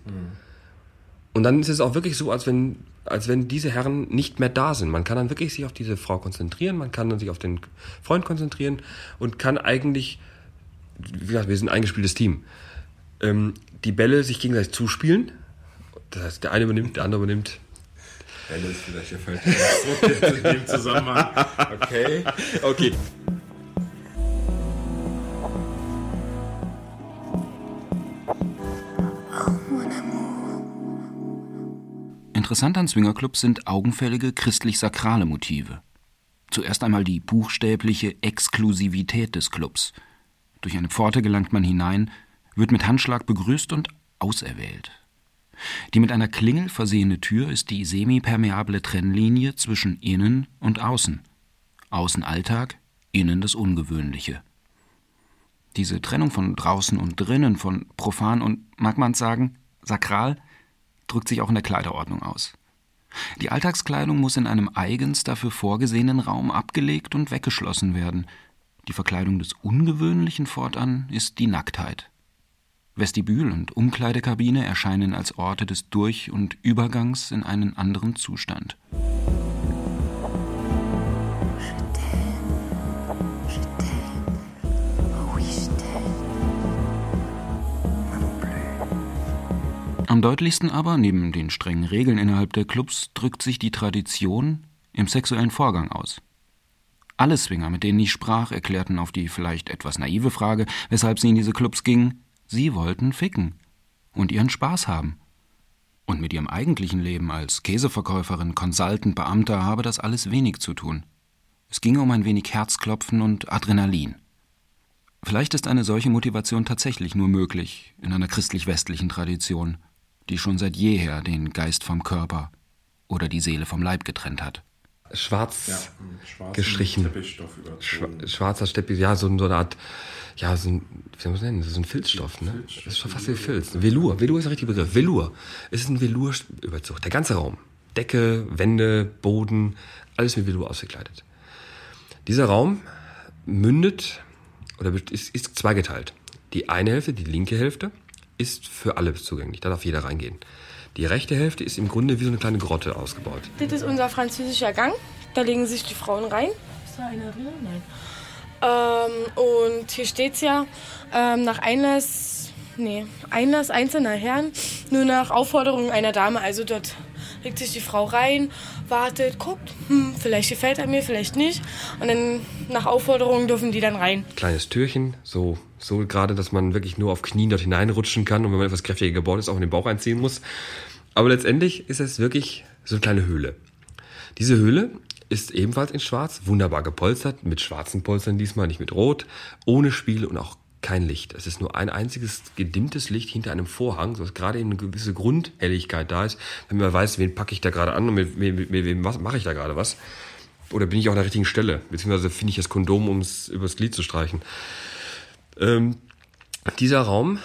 Und dann ist es auch wirklich so, als wenn, als wenn diese Herren nicht mehr da sind. Man kann dann wirklich sich auf diese Frau konzentrieren, man kann dann sich auf den Freund konzentrieren und kann eigentlich, wie gesagt, wir sind ein eingespieltes Team, ähm, die Bälle sich gegenseitig zuspielen. Das heißt, der eine übernimmt, der andere übernimmt. Bälle ist vielleicht der falsche Ausdruck in dem Zusammenhang. Okay. Okay. Interessant an Swingerclubs sind augenfällige christlich-sakrale Motive. Zuerst einmal die buchstäbliche Exklusivität des Clubs. Durch eine Pforte gelangt man hinein, wird mit Handschlag begrüßt und auserwählt. Die mit einer Klingel versehene Tür ist die semipermeable Trennlinie zwischen Innen und Außen. Außen Alltag, Innen das Ungewöhnliche. Diese Trennung von draußen und drinnen, von profan und, mag man sagen, sakral, drückt sich auch in der Kleiderordnung aus. Die Alltagskleidung muss in einem eigens dafür vorgesehenen Raum abgelegt und weggeschlossen werden. Die Verkleidung des Ungewöhnlichen fortan ist die Nacktheit. Vestibül und Umkleidekabine erscheinen als Orte des Durch- und Übergangs in einen anderen Zustand. Am deutlichsten aber, neben den strengen Regeln innerhalb der Clubs, drückt sich die Tradition im sexuellen Vorgang aus. Alle Swinger, mit denen ich sprach, erklärten auf die vielleicht etwas naive Frage, weshalb sie in diese Clubs gingen, sie wollten ficken und ihren Spaß haben. Und mit ihrem eigentlichen Leben als Käseverkäuferin, Consultant, Beamter habe das alles wenig zu tun. Es ginge um ein wenig Herzklopfen und Adrenalin. Vielleicht ist eine solche Motivation tatsächlich nur möglich in einer christlich-westlichen Tradition, die schon seit jeher den Geist vom Körper oder die Seele vom Leib getrennt hat. Schwarz Ja, gestrichen. Teppichstoff überzogen. Schwa schwarzer Teppich, ja, so, so eine Art, ja, so ein, wie soll man es nennen, so ein Filzstoff, ne? Das ist schon fast wie Filz. Velour, Velour ist der richtige Begriff. Velour. Es ist ein Velour-Überzug. Der ganze Raum. Decke, Wände, Boden, alles mit Velour ausgekleidet. Dieser Raum mündet oder ist, ist zweigeteilt. Die eine Hälfte, die linke Hälfte, ist für alle zugänglich. Da darf jeder reingehen. Die rechte Hälfte ist im Grunde wie so eine kleine Grotte ausgebaut. Das ist unser französischer Gang. Da legen sich die Frauen rein. Ist da einer drin? Nein. Ähm, und hier steht's ja, ähm, nach Einlass, nee, Einlass einzelner Herren, nur nach Aufforderung einer Dame. Also dort legt sich die Frau rein, wartet, guckt, hm, vielleicht gefällt er mir, vielleicht nicht. Und dann nach Aufforderung dürfen die dann rein. kleines Türchen, so, so gerade, dass man wirklich nur auf Knien dort hineinrutschen kann und wenn man etwas kräftiger gebaut ist, auch in den Bauch einziehen muss. Aber letztendlich ist es wirklich so eine kleine Höhle. Diese Höhle ist ebenfalls in schwarz, wunderbar gepolstert, mit schwarzen Polstern diesmal, nicht mit rot, ohne Spiele und auch kein Licht. Es ist nur ein einziges gedimmtes Licht hinter einem Vorhang, sodass gerade eben eine gewisse Grundhelligkeit da ist, damit man weiß, wen packe ich da gerade an und mit, mit, mit, mit wem was- mache ich da gerade was. Oder bin ich auch an der richtigen Stelle? Beziehungsweise finde ich das Kondom, um es übers Glied zu streichen. Ähm, dieser Raum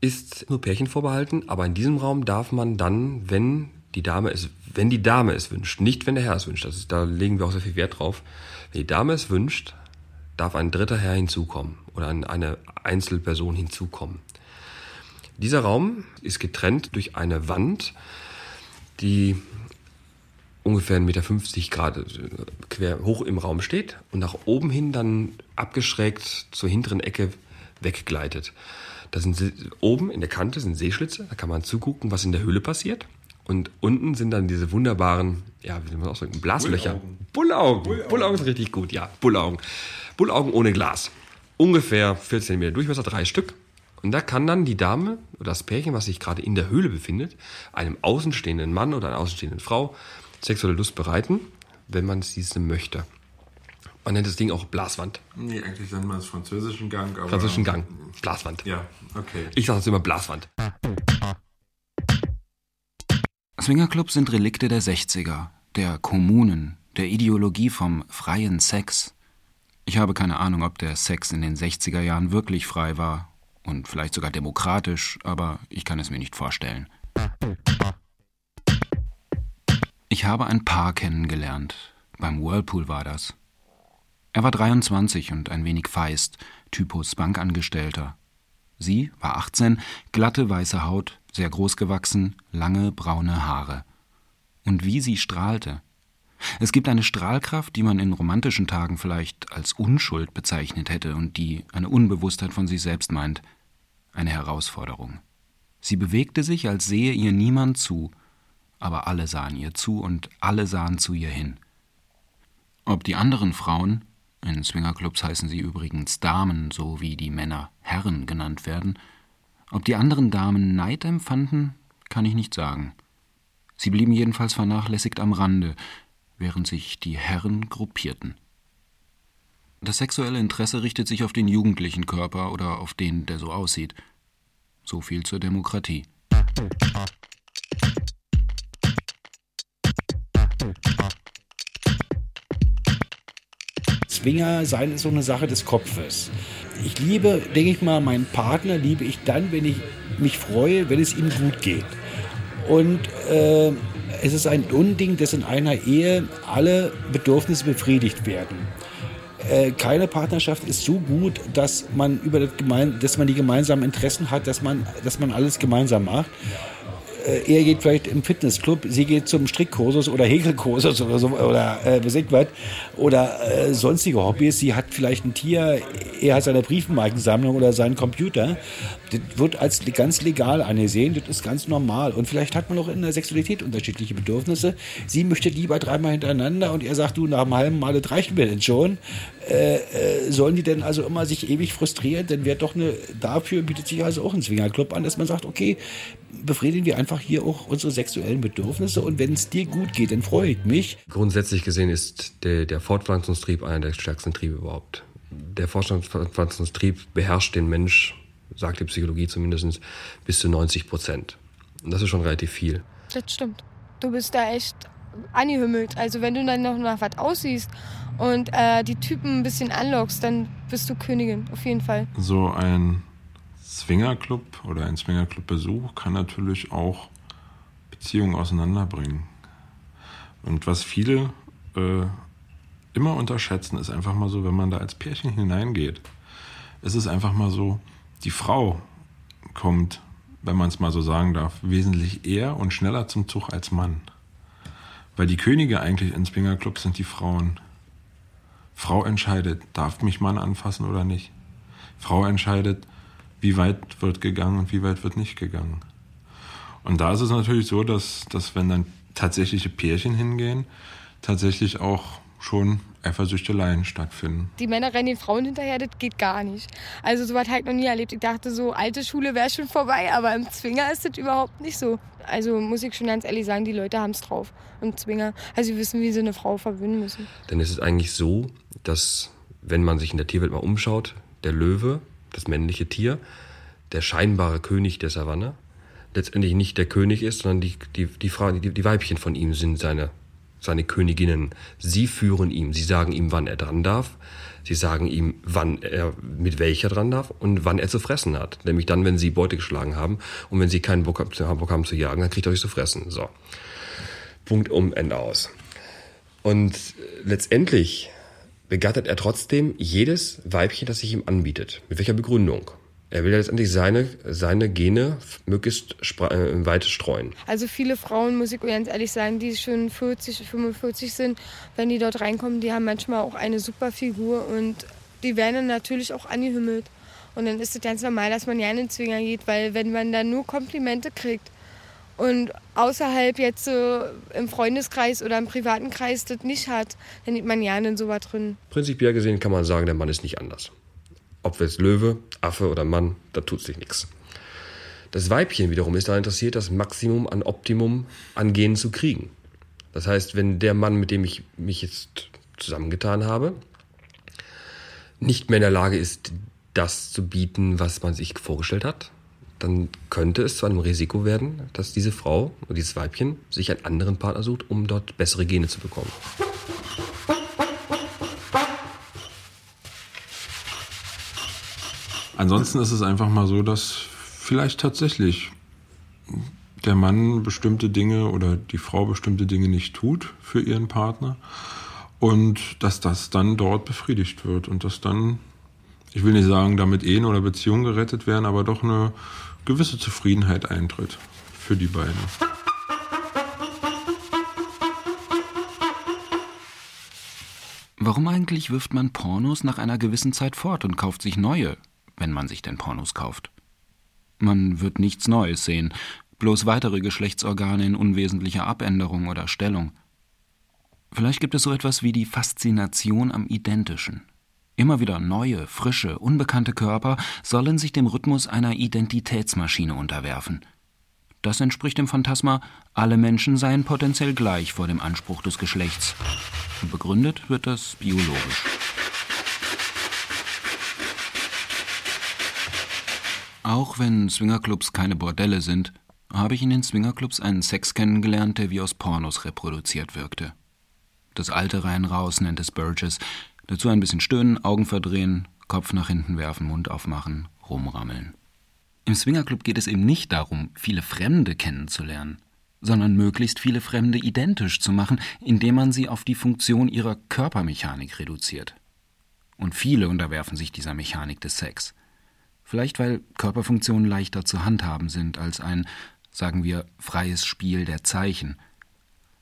ist nur Pärchen vorbehalten, aber in diesem Raum darf man dann, wenn die Dame es, wenn die Dame es wünscht, nicht wenn der Herr es wünscht, das ist, da legen wir auch sehr viel Wert drauf. Wenn die Dame es wünscht, darf ein dritter Herr hinzukommen oder ein- eine Einzelperson hinzukommen. Dieser Raum ist getrennt durch eine Wand, die ungefähr 1,50 Meter Grad äh, quer hoch im Raum steht und nach oben hin dann abgeschrägt zur hinteren Ecke weggleitet. Da sind oben in der Kante sind Seeschlitze, da kann man zugucken, was in der Höhle passiert. Und unten sind dann diese wunderbaren, ja, wie soll man ausdrücken, Blaslöcher. Bullaugen. Bullaugen. ist richtig gut, ja, Bullaugen. Bullaugen ohne Glas. Ungefähr 14 Zentimeter Durchmesser, drei Stück. Und da kann dann die Dame oder das Pärchen, was sich gerade in der Höhle befindet, einem außenstehenden Mann oder einer außenstehenden Frau sexuelle Lust bereiten, wenn man es diese möchte. Man nennt das Ding auch Blaswand. Nee, eigentlich nennt man es französischen Gang. Aber Französischen Gang. Blaswand. Ja, okay. Ich sage das immer Blaswand. Swingerclubs sind Relikte der 60er, der Kommunen, der Ideologie vom freien Sex. Ich habe keine Ahnung, ob der Sex in den 60er Jahren wirklich frei war und vielleicht sogar demokratisch, aber ich kann es mir nicht vorstellen. Ich habe ein Paar kennengelernt. Beim Whirlpool war das. Er war 23 und ein wenig feist, Typus Bankangestellter. Sie war 18, glatte weiße Haut, sehr groß gewachsen, lange braune Haare. Und wie sie strahlte. Es gibt eine Strahlkraft, die man in romantischen Tagen vielleicht als Unschuld bezeichnet hätte und die eine Unbewusstheit von sich selbst meint. Eine Herausforderung. Sie bewegte sich, als sehe ihr niemand zu, aber alle sahen ihr zu und alle sahen zu ihr hin. Ob die anderen Frauen, in Swingerclubs heißen sie übrigens Damen, so wie die Männer Herren genannt werden, ob die anderen Damen Neid empfanden, kann ich nicht sagen. Sie blieben jedenfalls vernachlässigt am Rande, während sich die Herren gruppierten. Das sexuelle Interesse richtet sich auf den jugendlichen Körper oder auf den, der so aussieht. So viel zur Demokratie. Swinger sein ist so eine Sache des Kopfes. Ich liebe, denke ich mal, meinen Partner liebe ich dann, wenn ich mich freue, wenn es ihm gut geht. Und äh, es ist ein Unding, dass in einer Ehe alle Bedürfnisse befriedigt werden. Äh, keine Partnerschaft ist so gut, dass man über das dass man die gemeinsamen Interessen hat, dass man, dass man alles gemeinsam macht er geht vielleicht im Fitnessclub, sie geht zum Strickkursus oder Häkelkursus oder so oder äh, was oder äh, sonstige Hobbys. Sie hat vielleicht ein Tier, er hat seine Briefmarkensammlung oder seinen Computer. Das wird als ganz legal angesehen, das ist ganz normal. Und vielleicht hat man auch in der Sexualität unterschiedliche Bedürfnisse. Sie möchte lieber dreimal hintereinander und er sagt, du, nach einem halben Mal, das reicht mir denn schon. Äh, äh, sollen die denn also immer sich ewig frustrieren? Dann wäre doch eine, dafür bietet sich also auch ein Zwingerclub an, dass man sagt, okay, befriedigen wir einfach hier auch unsere sexuellen Bedürfnisse und wenn es dir gut geht, dann freue ich mich. Grundsätzlich gesehen ist der, der Fortpflanzungstrieb einer der stärksten Triebe überhaupt. Der Fortpflanzungstrieb beherrscht den Mensch, sagt die Psychologie zumindest, bis zu 90 Prozent. Und das ist schon relativ viel. Das stimmt. Du bist da echt angehümmelt. Also wenn du dann noch nach was aussiehst und äh, die Typen ein bisschen anlockst, dann bist du Königin, auf jeden Fall. So ein Swingerclub oder ein Swingerclub-Besuch kann natürlich auch Beziehungen auseinanderbringen. Und was viele äh, immer unterschätzen, ist einfach mal so, wenn man da als Pärchen hineingeht, ist es einfach mal so, die Frau kommt, wenn man es mal so sagen darf, wesentlich eher und schneller zum Zug als Mann. Weil die Könige eigentlich in Swingerclubs sind die Frauen. Frau entscheidet, darf mich Mann anfassen oder nicht. Frau entscheidet, wie weit wird gegangen und wie weit wird nicht gegangen. Und da ist es natürlich so, dass, dass wenn dann tatsächliche Pärchen hingehen, tatsächlich auch schon Eifersüchteleien stattfinden. Die Männer rennen den Frauen hinterher, das geht gar nicht. Also so was habe ich noch nie erlebt. Ich dachte so, alte Schule wäre schon vorbei, aber im Zwinger ist das überhaupt nicht so. Also muss ich schon ganz ehrlich sagen, die Leute haben es drauf im Zwinger. Also sie wissen, wie sie eine Frau verwöhnen müssen. Denn es ist eigentlich so, dass wenn man sich in der Tierwelt mal umschaut, der Löwe das männliche Tier, der scheinbare König der Savanne, letztendlich nicht der König ist, sondern die, die, die, Frau, die, die Weibchen von ihm sind seine, seine Königinnen. Sie führen ihm, sie sagen ihm, wann er dran darf, sie sagen ihm, wann er mit welcher dran darf und wann er zu fressen hat. Nämlich dann, wenn sie Beute geschlagen haben und wenn sie keinen Bock, Bock haben zu jagen, dann kriegt er euch zu fressen. So. Punkt um, Ende aus. Und letztendlich begattet er trotzdem jedes Weibchen, das sich ihm anbietet. Mit welcher Begründung? Er will ja letztendlich seine, seine Gene möglichst äh, weit streuen. Also viele Frauen, muss ich ganz ehrlich sagen, die schon 40, 45 sind, wenn die dort reinkommen, die haben manchmal auch eine super Figur und die werden dann natürlich auch angehümmelt. Und dann ist es ganz normal, dass man ja in den Zwinger geht, weil wenn man dann nur Komplimente kriegt, und außerhalb jetzt so im Freundeskreis oder im privaten Kreis das nicht hat, dann nimmt man gerne in sowas drin. Prinzipiell gesehen kann man sagen, der Mann ist nicht anders. Ob jetzt Löwe, Affe oder Mann, da tut sich nichts. Das Weibchen wiederum ist daran interessiert, das Maximum an Optimum an Genen zu kriegen. Das heißt, wenn der Mann, mit dem ich mich jetzt zusammengetan habe, nicht mehr in der Lage ist, das zu bieten, was man sich vorgestellt hat, dann könnte es zu einem Risiko werden, dass diese Frau oder dieses Weibchen sich einen anderen Partner sucht, um dort bessere Gene zu bekommen. Ansonsten ist es einfach mal so, dass vielleicht tatsächlich der Mann bestimmte Dinge oder die Frau bestimmte Dinge nicht tut für ihren Partner und dass das dann dort befriedigt wird und dass dann, ich will nicht sagen, damit Ehen oder Beziehungen gerettet werden, aber doch eine gewisse Zufriedenheit eintritt für die beiden. Warum eigentlich wirft man Pornos nach einer gewissen Zeit fort und kauft sich neue, wenn man sich denn Pornos kauft? Man wird nichts Neues sehen, bloß weitere Geschlechtsorgane in unwesentlicher Abänderung oder Stellung. Vielleicht gibt es so etwas wie die Faszination am Identischen. Immer wieder neue, frische, unbekannte Körper sollen sich dem Rhythmus einer Identitätsmaschine unterwerfen. Das entspricht dem Phantasma, alle Menschen seien potenziell gleich vor dem Anspruch des Geschlechts. Begründet wird das biologisch. Auch wenn Swingerclubs keine Bordelle sind, habe ich in den Swingerclubs einen Sex kennengelernt, der wie aus Pornos reproduziert wirkte. Das alte rein raus nennt es Burgess, dazu ein bisschen stöhnen, Augen verdrehen, Kopf nach hinten werfen, Mund aufmachen, rumrammeln. Im Swingerclub geht es eben nicht darum, viele Fremde kennenzulernen, sondern möglichst viele Fremde identisch zu machen, indem man sie auf die Funktion ihrer Körpermechanik reduziert. Und viele unterwerfen sich dieser Mechanik des Sex. Vielleicht weil Körperfunktionen leichter zu handhaben sind als ein sagen wir, freies Spiel der Zeichen.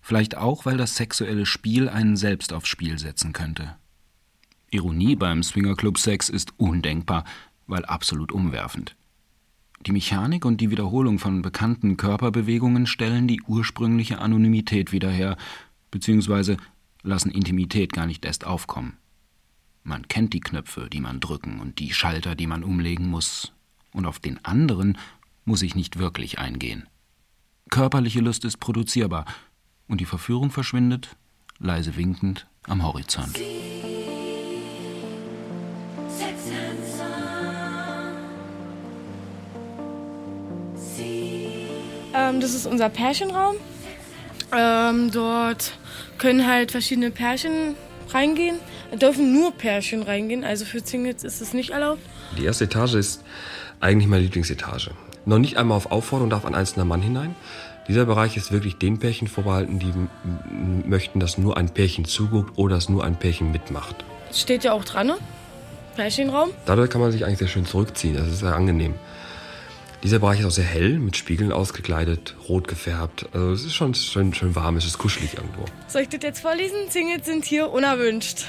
Vielleicht auch, weil das sexuelle Spiel einen selbst aufs Spiel setzen könnte. Ironie beim Swingerclub-Sex ist undenkbar, weil absolut umwerfend. Die Mechanik und die Wiederholung von bekannten Körperbewegungen stellen die ursprüngliche Anonymität wieder her, beziehungsweise lassen Intimität gar nicht erst aufkommen. Man kennt die Knöpfe, die man drücken und die Schalter, die man umlegen muss, und auf den anderen muss ich nicht wirklich eingehen. Körperliche Lust ist produzierbar und die Verführung verschwindet, leise winkend, am Horizont. Ähm, das ist unser Pärchenraum. Ähm, dort können halt verschiedene Pärchen reingehen. Da dürfen nur Pärchen reingehen, also für Singles ist es nicht erlaubt. Die erste Etage ist eigentlich meine Lieblingsetage. Noch nicht einmal auf Aufforderung darf ein einzelner Mann hinein. Dieser Bereich ist wirklich den Pärchen vorbehalten, die möchten, dass nur ein Pärchen zuguckt oder dass nur ein Pärchen mitmacht. Das steht ja auch dran, ne? Pärchenraum. Dadurch kann man sich eigentlich sehr schön zurückziehen. Das ist sehr angenehm. Dieser Bereich ist auch sehr hell, mit Spiegeln ausgekleidet, rot gefärbt. Also es ist schon schön, schön warm, es ist kuschelig irgendwo. Soll ich das jetzt vorlesen? Singles sind hier unerwünscht.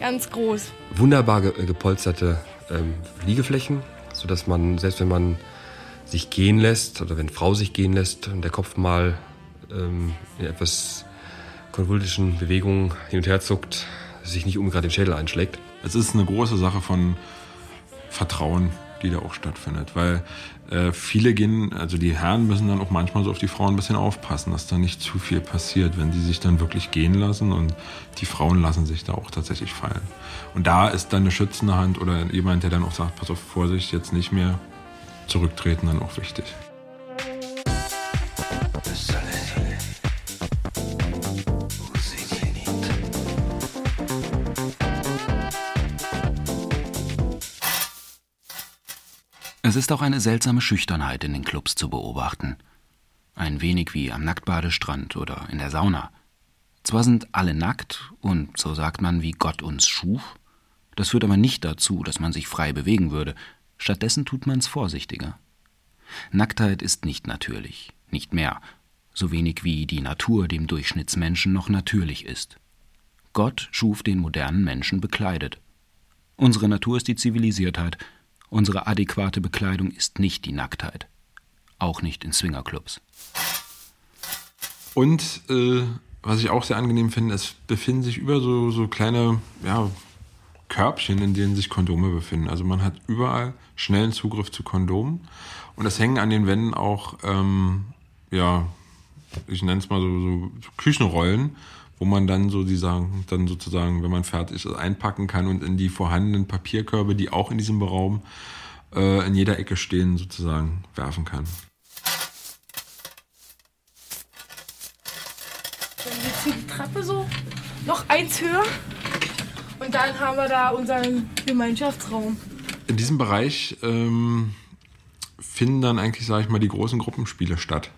Ganz groß. Wunderbar gepolsterte ähm, Liegeflächen, sodass man, selbst wenn man sich gehen lässt oder wenn Frau sich gehen lässt und der Kopf mal ähm, in etwas konvulsischen Bewegungen hin und her zuckt, sich nicht unbedingt den Schädel einschlägt. Es ist eine große Sache von Vertrauen, die da auch stattfindet, weil äh, viele gehen, also die Herren müssen dann auch manchmal so auf die Frauen ein bisschen aufpassen, dass da nicht zu viel passiert, wenn sie sich dann wirklich gehen lassen und die Frauen lassen sich da auch tatsächlich fallen. Und da ist dann eine schützende Hand oder jemand, der dann auch sagt, pass auf, Vorsicht, jetzt nicht mehr, Zurücktreten dann auch wichtig. Es ist auch eine seltsame Schüchternheit in den Clubs zu beobachten. Ein wenig wie am Nacktbadestrand oder in der Sauna. Zwar sind alle nackt und so sagt man, wie Gott uns schuf, das führt aber nicht dazu, dass man sich frei bewegen würde, Stattdessen tut man's vorsichtiger. Nacktheit ist nicht natürlich, nicht mehr, so wenig wie die Natur dem Durchschnittsmenschen noch natürlich ist. Gott schuf den modernen Menschen bekleidet. Unsere Natur ist die Zivilisiertheit, unsere adäquate Bekleidung ist nicht die Nacktheit. Auch nicht in Swingerclubs. Und äh, was ich auch sehr angenehm finde, es befinden sich über so, so kleine ja, Körbchen, in denen sich Kondome befinden. Also man hat überall schnellen Zugriff zu Kondomen. Und es hängen an den Wänden auch, ähm, ja, ich nenne es mal so, so Küchenrollen, wo man dann so die sagen, dann sozusagen, wenn man fertig ist, einpacken kann und in die vorhandenen Papierkörbe, die auch in diesem Raum äh, in jeder Ecke stehen, sozusagen werfen kann. Dann jetzt hier die Treppe so noch eins höher. Und dann haben wir da unseren Gemeinschaftsraum. In diesem Bereich ähm, finden dann eigentlich, sage ich mal, die großen Gruppenspiele statt.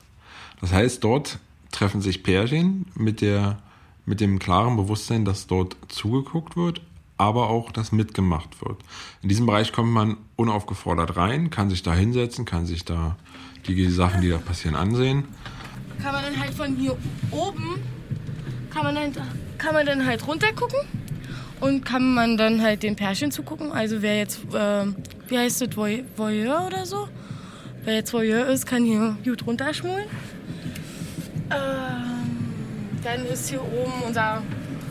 Das heißt, dort treffen sich Pärchen mit, der, mit dem klaren Bewusstsein, dass dort zugeguckt wird, aber auch, dass mitgemacht wird. In diesem Bereich kommt man unaufgefordert rein, kann sich da hinsetzen, kann sich da die Sachen, die da passieren, ansehen. Kann man dann halt von hier oben, kann man dann, kann man dann halt runtergucken und kann man dann halt den Pärchen zugucken. Also wer jetzt, äh, wie heißt das, Voy- Voyeur oder so? Wer jetzt Voyeur ist, kann hier gut runterschmulen. Ähm, dann ist hier oben unser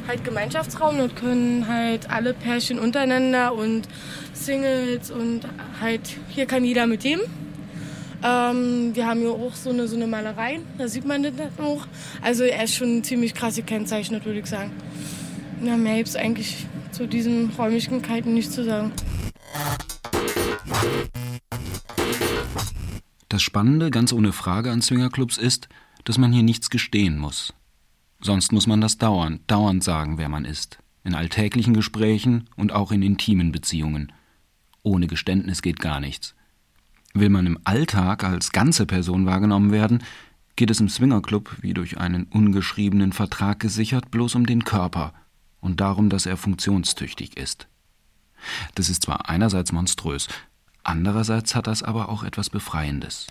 halt Gemeinschaftsraum. Dort können halt alle Pärchen untereinander und Singles und halt hier kann jeder mit dem. Ähm, wir haben hier auch so eine, so eine Malerei, da sieht man das auch. Also er ist schon ziemlich krass gekennzeichnet, würde ich sagen. Ja, mehr gibt es eigentlich zu diesen Räumlichkeiten nicht zu sagen. Das Spannende, ganz ohne Frage an Swingerclubs ist, dass man hier nichts gestehen muss. Sonst muss man das dauernd, dauernd sagen, wer man ist. In alltäglichen Gesprächen und auch in intimen Beziehungen. Ohne Geständnis geht gar nichts. Will man im Alltag als ganze Person wahrgenommen werden, geht es im Swingerclub, wie durch einen ungeschriebenen Vertrag gesichert, bloß um den Körper und darum, dass er funktionstüchtig ist. Das ist zwar einerseits monströs, andererseits hat das aber auch etwas Befreiendes.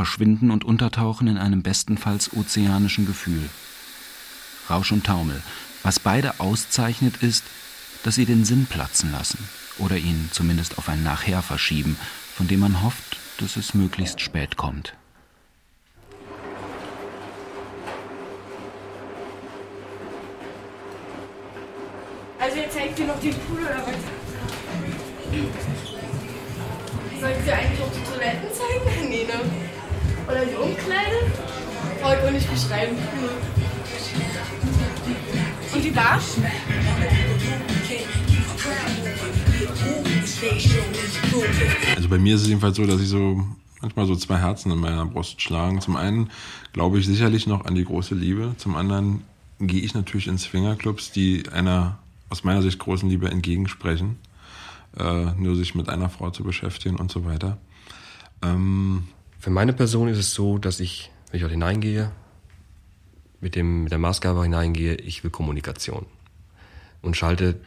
Verschwinden und Untertauchen in einem bestenfalls ozeanischen Gefühl. Rausch und Taumel. Was beide auszeichnet, ist, dass sie den Sinn platzen lassen oder ihn zumindest auf ein Nachher verschieben, von dem man hofft, dass es möglichst spät kommt. Also jetzt zeigt ihr noch den Pool oder was? Sollten Sie eigentlich auch die Toiletten zeigen? Nee, ne? Oder die Umkleide? Brauche ich auch nicht beschreiben. Und die Bar? Also bei mir ist es jedenfalls so, dass ich so manchmal so zwei Herzen in meiner Brust schlagen. Zum einen glaube ich sicherlich noch an die große Liebe. Zum anderen gehe ich natürlich in Swingerclubs, die einer aus meiner Sicht großen Liebe entgegensprechen. Äh, nur sich mit einer Frau zu beschäftigen und so weiter. Ähm, Für meine Person ist es so, dass ich, wenn ich dort hineingehe, mit, dem, mit der Maßgabe hineingehe, ich will Kommunikation. Und schalte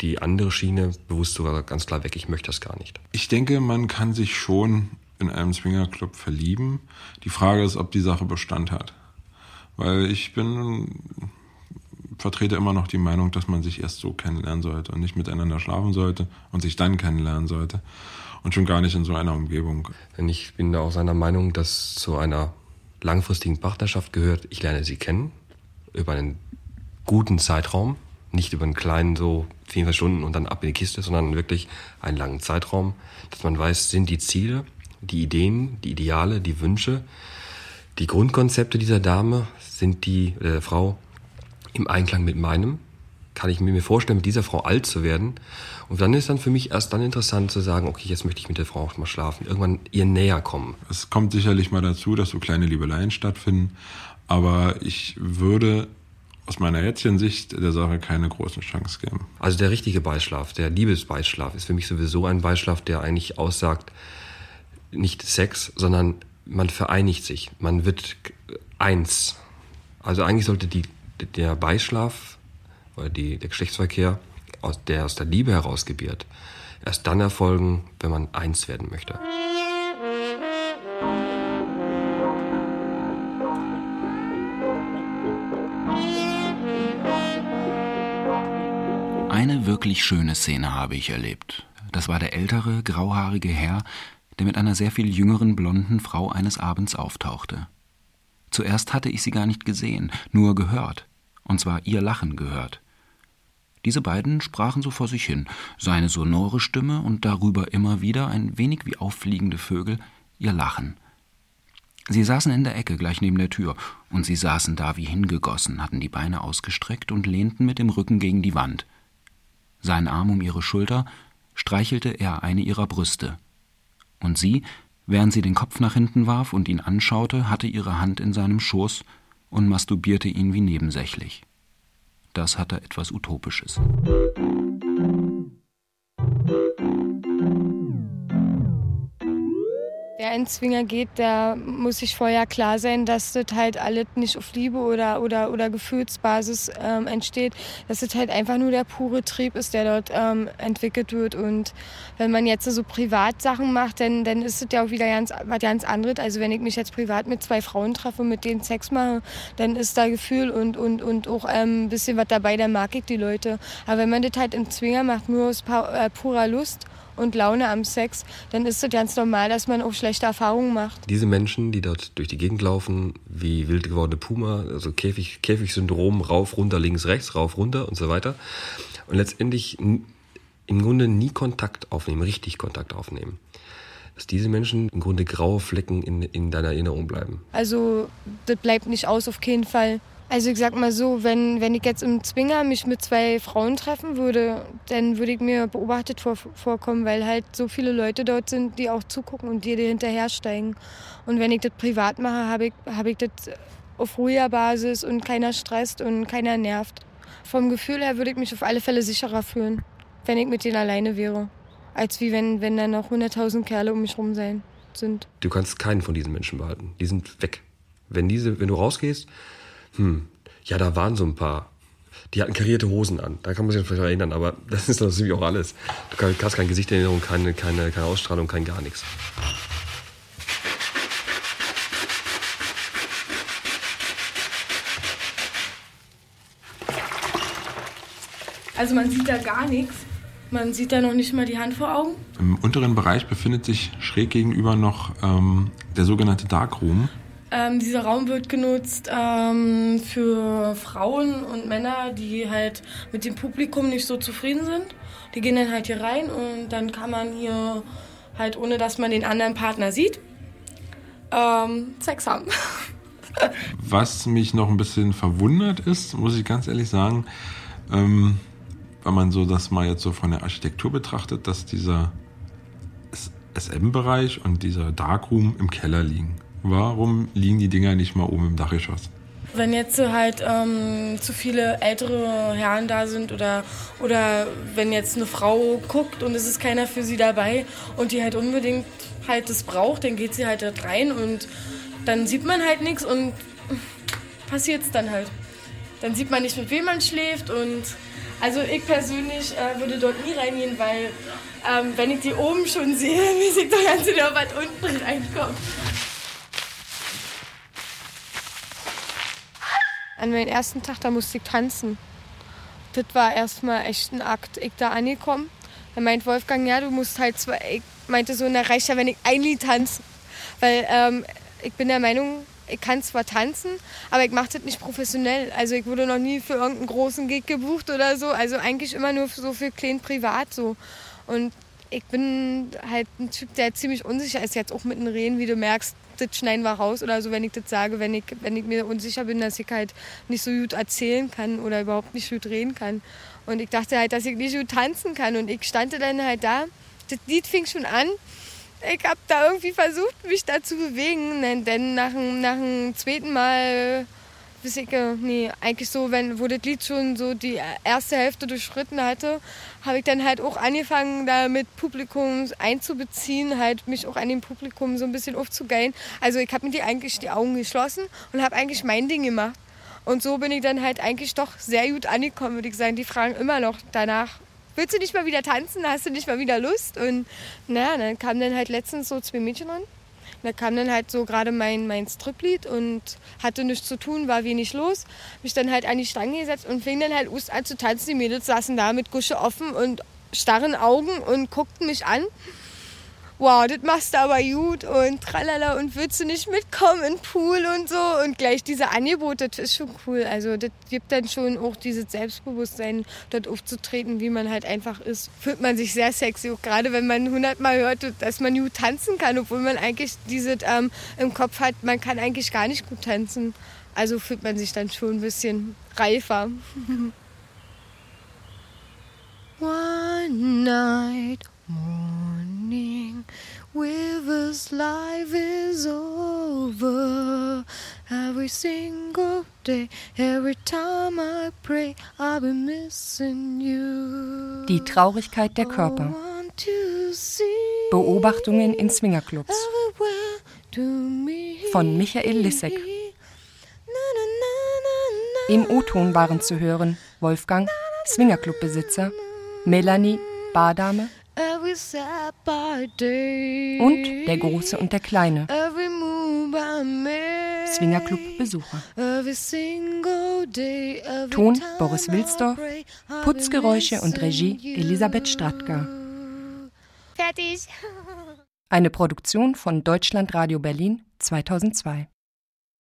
die andere Schiene bewusst sogar ganz klar weg, ich möchte das gar nicht. Ich denke, man kann sich schon in einem Swingerclub verlieben. Die Frage ist, ob die Sache Bestand hat. Weil ich bin, vertrete immer noch die Meinung, dass man sich erst so kennenlernen sollte und nicht miteinander schlafen sollte und sich dann kennenlernen sollte. Und schon gar nicht in so einer Umgebung. Denn ich bin da auch seiner Meinung, dass zu einer langfristigen Partnerschaft gehört, ich lerne sie kennen, über einen guten Zeitraum, nicht über einen kleinen so 24 Stunden und dann ab in die Kiste, sondern wirklich einen langen Zeitraum, dass man weiß, sind die Ziele, die Ideen, die Ideale, die Wünsche, die Grundkonzepte dieser Dame, sind die äh, Frau im Einklang mit meinem? Kann ich mir vorstellen, mit dieser Frau alt zu werden? Und dann ist dann für mich erst dann interessant zu sagen, okay, jetzt möchte ich mit der Frau auch mal schlafen, irgendwann ihr näher kommen. Es kommt sicherlich mal dazu, dass so kleine Liebeleien stattfinden, aber ich würde aus meiner jetzigen Sicht der Sache keine großen Chance geben. Also der richtige Beischlaf, der Liebesbeischlaf ist für mich sowieso ein Beischlaf, der eigentlich aussagt, nicht Sex, sondern man vereinigt sich, man wird eins. Also eigentlich sollte die, der Beischlaf oder die, der Geschlechtsverkehr, aus, der aus der Liebe heraus gebiert, erst dann erfolgen, wenn man eins werden möchte. Eine wirklich schöne Szene habe ich erlebt. Das war der ältere, grauhaarige Herr, der mit einer sehr viel jüngeren blonden Frau eines Abends auftauchte. Zuerst hatte ich sie gar nicht gesehen, nur gehört, und zwar ihr Lachen gehört. Diese beiden sprachen so vor sich hin, seine sonore Stimme und darüber immer wieder, ein wenig wie auffliegende Vögel, ihr Lachen. Sie saßen in der Ecke gleich neben der Tür, und sie saßen da wie hingegossen, hatten die Beine ausgestreckt und lehnten mit dem Rücken gegen die Wand. Sein Arm um ihre Schulter streichelte er eine ihrer Brüste. Und sie, während sie den Kopf nach hinten warf und ihn anschaute, hatte ihre Hand in seinem Schoß und masturbierte ihn wie nebensächlich. Das hatte etwas Utopisches. Wer einen Zwinger geht, der muss sich vorher klar sein, dass das halt alles nicht auf Liebe oder, oder, oder Gefühlsbasis ähm, entsteht, dass das halt einfach nur der pure Trieb ist, der dort ähm, entwickelt wird. Und wenn man jetzt so Privatsachen macht, dann, dann ist es ja auch wieder ganz, was ganz anderes. Also wenn ich mich jetzt privat mit zwei Frauen treffe und mit denen Sex mache, dann ist da Gefühl und, und, und auch ähm, ein bisschen was dabei, dann mag ich die Leute. Aber wenn man das halt im Zwinger macht, nur aus äh, purer Lust, und Laune am Sex, dann ist es ganz normal, dass man auch schlechte Erfahrungen macht. Diese Menschen, die dort durch die Gegend laufen, wie wild gewordene Puma, also Käfig, Käfig-Syndrom, rauf, runter, links, rechts, rauf, runter und so weiter. Und letztendlich im Grunde nie Kontakt aufnehmen, richtig Kontakt aufnehmen. Dass diese Menschen im Grunde graue Flecken in, in deiner Erinnerung bleiben. Also, das bleibt nicht aus, auf keinen Fall. Also ich sag mal so, wenn, wenn ich jetzt im Zwinger mich mit zwei Frauen treffen würde, dann würde ich mir beobachtet vor, vorkommen, weil halt so viele Leute dort sind, die auch zugucken und die dir hinterhersteigen. Und wenn ich das privat mache, habe ich, hab ich das auf ruhiger Basis und keiner stresst und keiner nervt. Vom Gefühl her würde ich mich auf alle Fälle sicherer fühlen, wenn ich mit denen alleine wäre, als wie wenn, wenn da noch 100.000 Kerle um mich rum sein, sind. Du kannst keinen von diesen Menschen behalten. Die sind weg. Wenn, diese, wenn du rausgehst, hm, ja, da waren so ein paar. Die hatten karierte Hosen an. Da kann man sich vielleicht erinnern, aber das ist natürlich auch alles. Du hast kein Gesicht in Erinnerung, keine, keine, keine Ausstrahlung, kein gar nichts. Also man sieht da gar nichts. Man sieht da noch nicht mal die Hand vor Augen. Im unteren Bereich befindet sich schräg gegenüber noch ähm, der sogenannte Darkroom. Ähm, dieser Raum wird genutzt ähm, für Frauen und Männer, die halt mit dem Publikum nicht so zufrieden sind. Die gehen dann halt hier rein und dann kann man hier halt, ohne dass man den anderen Partner sieht, ähm, Sex haben. Was mich noch ein bisschen verwundert ist, muss ich ganz ehrlich sagen, ähm, wenn man so das mal jetzt so von der Architektur betrachtet, dass dieser SM-Bereich und dieser Darkroom im Keller liegen. Warum liegen die Dinger nicht mal oben im Dachgeschoss? Wenn jetzt halt ähm, zu viele ältere Herren da sind oder, oder wenn jetzt eine Frau guckt und es ist keiner für sie dabei und die halt unbedingt halt das braucht, dann geht sie halt dort rein und dann sieht man halt nichts und passiert es dann halt. Dann sieht man nicht, mit wem man schläft und also ich persönlich äh, würde dort nie reingehen, weil ähm, wenn ich die oben schon sehe, weiß ich doch ganz genau, was unten reinkommt. An meinem ersten Tag, da musste ich tanzen. Das war erstmal echt ein Akt. Ich da angekommen. Dann meint Wolfgang, ja, du musst halt zwei. Ich meinte so, na reicht ja, wenn ich ein Lied tanze. Weil ähm, ich bin der Meinung, ich kann zwar tanzen, aber ich mache das nicht professionell. Also ich wurde noch nie für irgendeinen großen Gig gebucht oder so. Also eigentlich immer nur so für klein privat so. Und ich bin halt ein Typ, der ziemlich unsicher ist, jetzt auch mit den Rehen, wie du merkst das schneiden wir raus oder so, wenn ich das sage, wenn ich, wenn ich mir unsicher bin, dass ich halt nicht so gut erzählen kann oder überhaupt nicht gut reden kann. Und ich dachte halt, dass ich nicht gut tanzen kann. Und ich stand dann halt da. Das Lied fing schon an. Ich habe da irgendwie versucht, mich da zu bewegen. Denn nach, nach dem zweiten Mal bis ich, nee, eigentlich so, wenn, wo das Lied schon so die erste Hälfte durchschritten hatte, habe ich dann halt auch angefangen, da mit Publikum einzubeziehen, halt mich auch an dem Publikum so ein bisschen aufzugeilen. Also ich habe mir die eigentlich die Augen geschlossen und habe eigentlich mein Ding gemacht. Und so bin ich dann halt eigentlich doch sehr gut angekommen, würde ich sagen. Die fragen immer noch danach, willst du nicht mal wieder tanzen? Hast du nicht mal wieder Lust? Und naja, dann kamen dann halt letztens so zwei Mädchen ran da kam dann halt so gerade mein, mein Striplied und hatte nichts zu tun, war wenig los. Mich dann halt an die Stange gesetzt und fing dann halt an zu tanzen. Die Mädels saßen da mit Gusche offen und starren Augen und guckten mich an. Wow, das machst du aber gut und tralala und willst du nicht mitkommen in den Pool und so und gleich diese Angebote, das ist schon cool. Also das gibt dann schon auch dieses Selbstbewusstsein, dort aufzutreten, wie man halt einfach ist. Fühlt man sich sehr sexy, auch gerade wenn man hundertmal hört, dass man gut tanzen kann, obwohl man eigentlich dieses ähm, im Kopf hat, man kann eigentlich gar nicht gut tanzen. Also fühlt man sich dann schon ein bisschen reifer. One night morning, River's life is over. Every single day, every time I pray, I'll be missing you. Die Traurigkeit der Körper. Beobachtungen in Swingerclubs von Michael Lissek. Im O-Ton waren zu hören Wolfgang, Swingerclub-Besitzer, Melanie, Bardame Und der Große und der Kleine. Swingerclub-Besucher. Every single day, every Ton time Boris Wilsdorf, Putzgeräusche und Regie. Elisabeth Stratger. Fertig. Eine Produktion von Deutschlandradio Berlin 2002.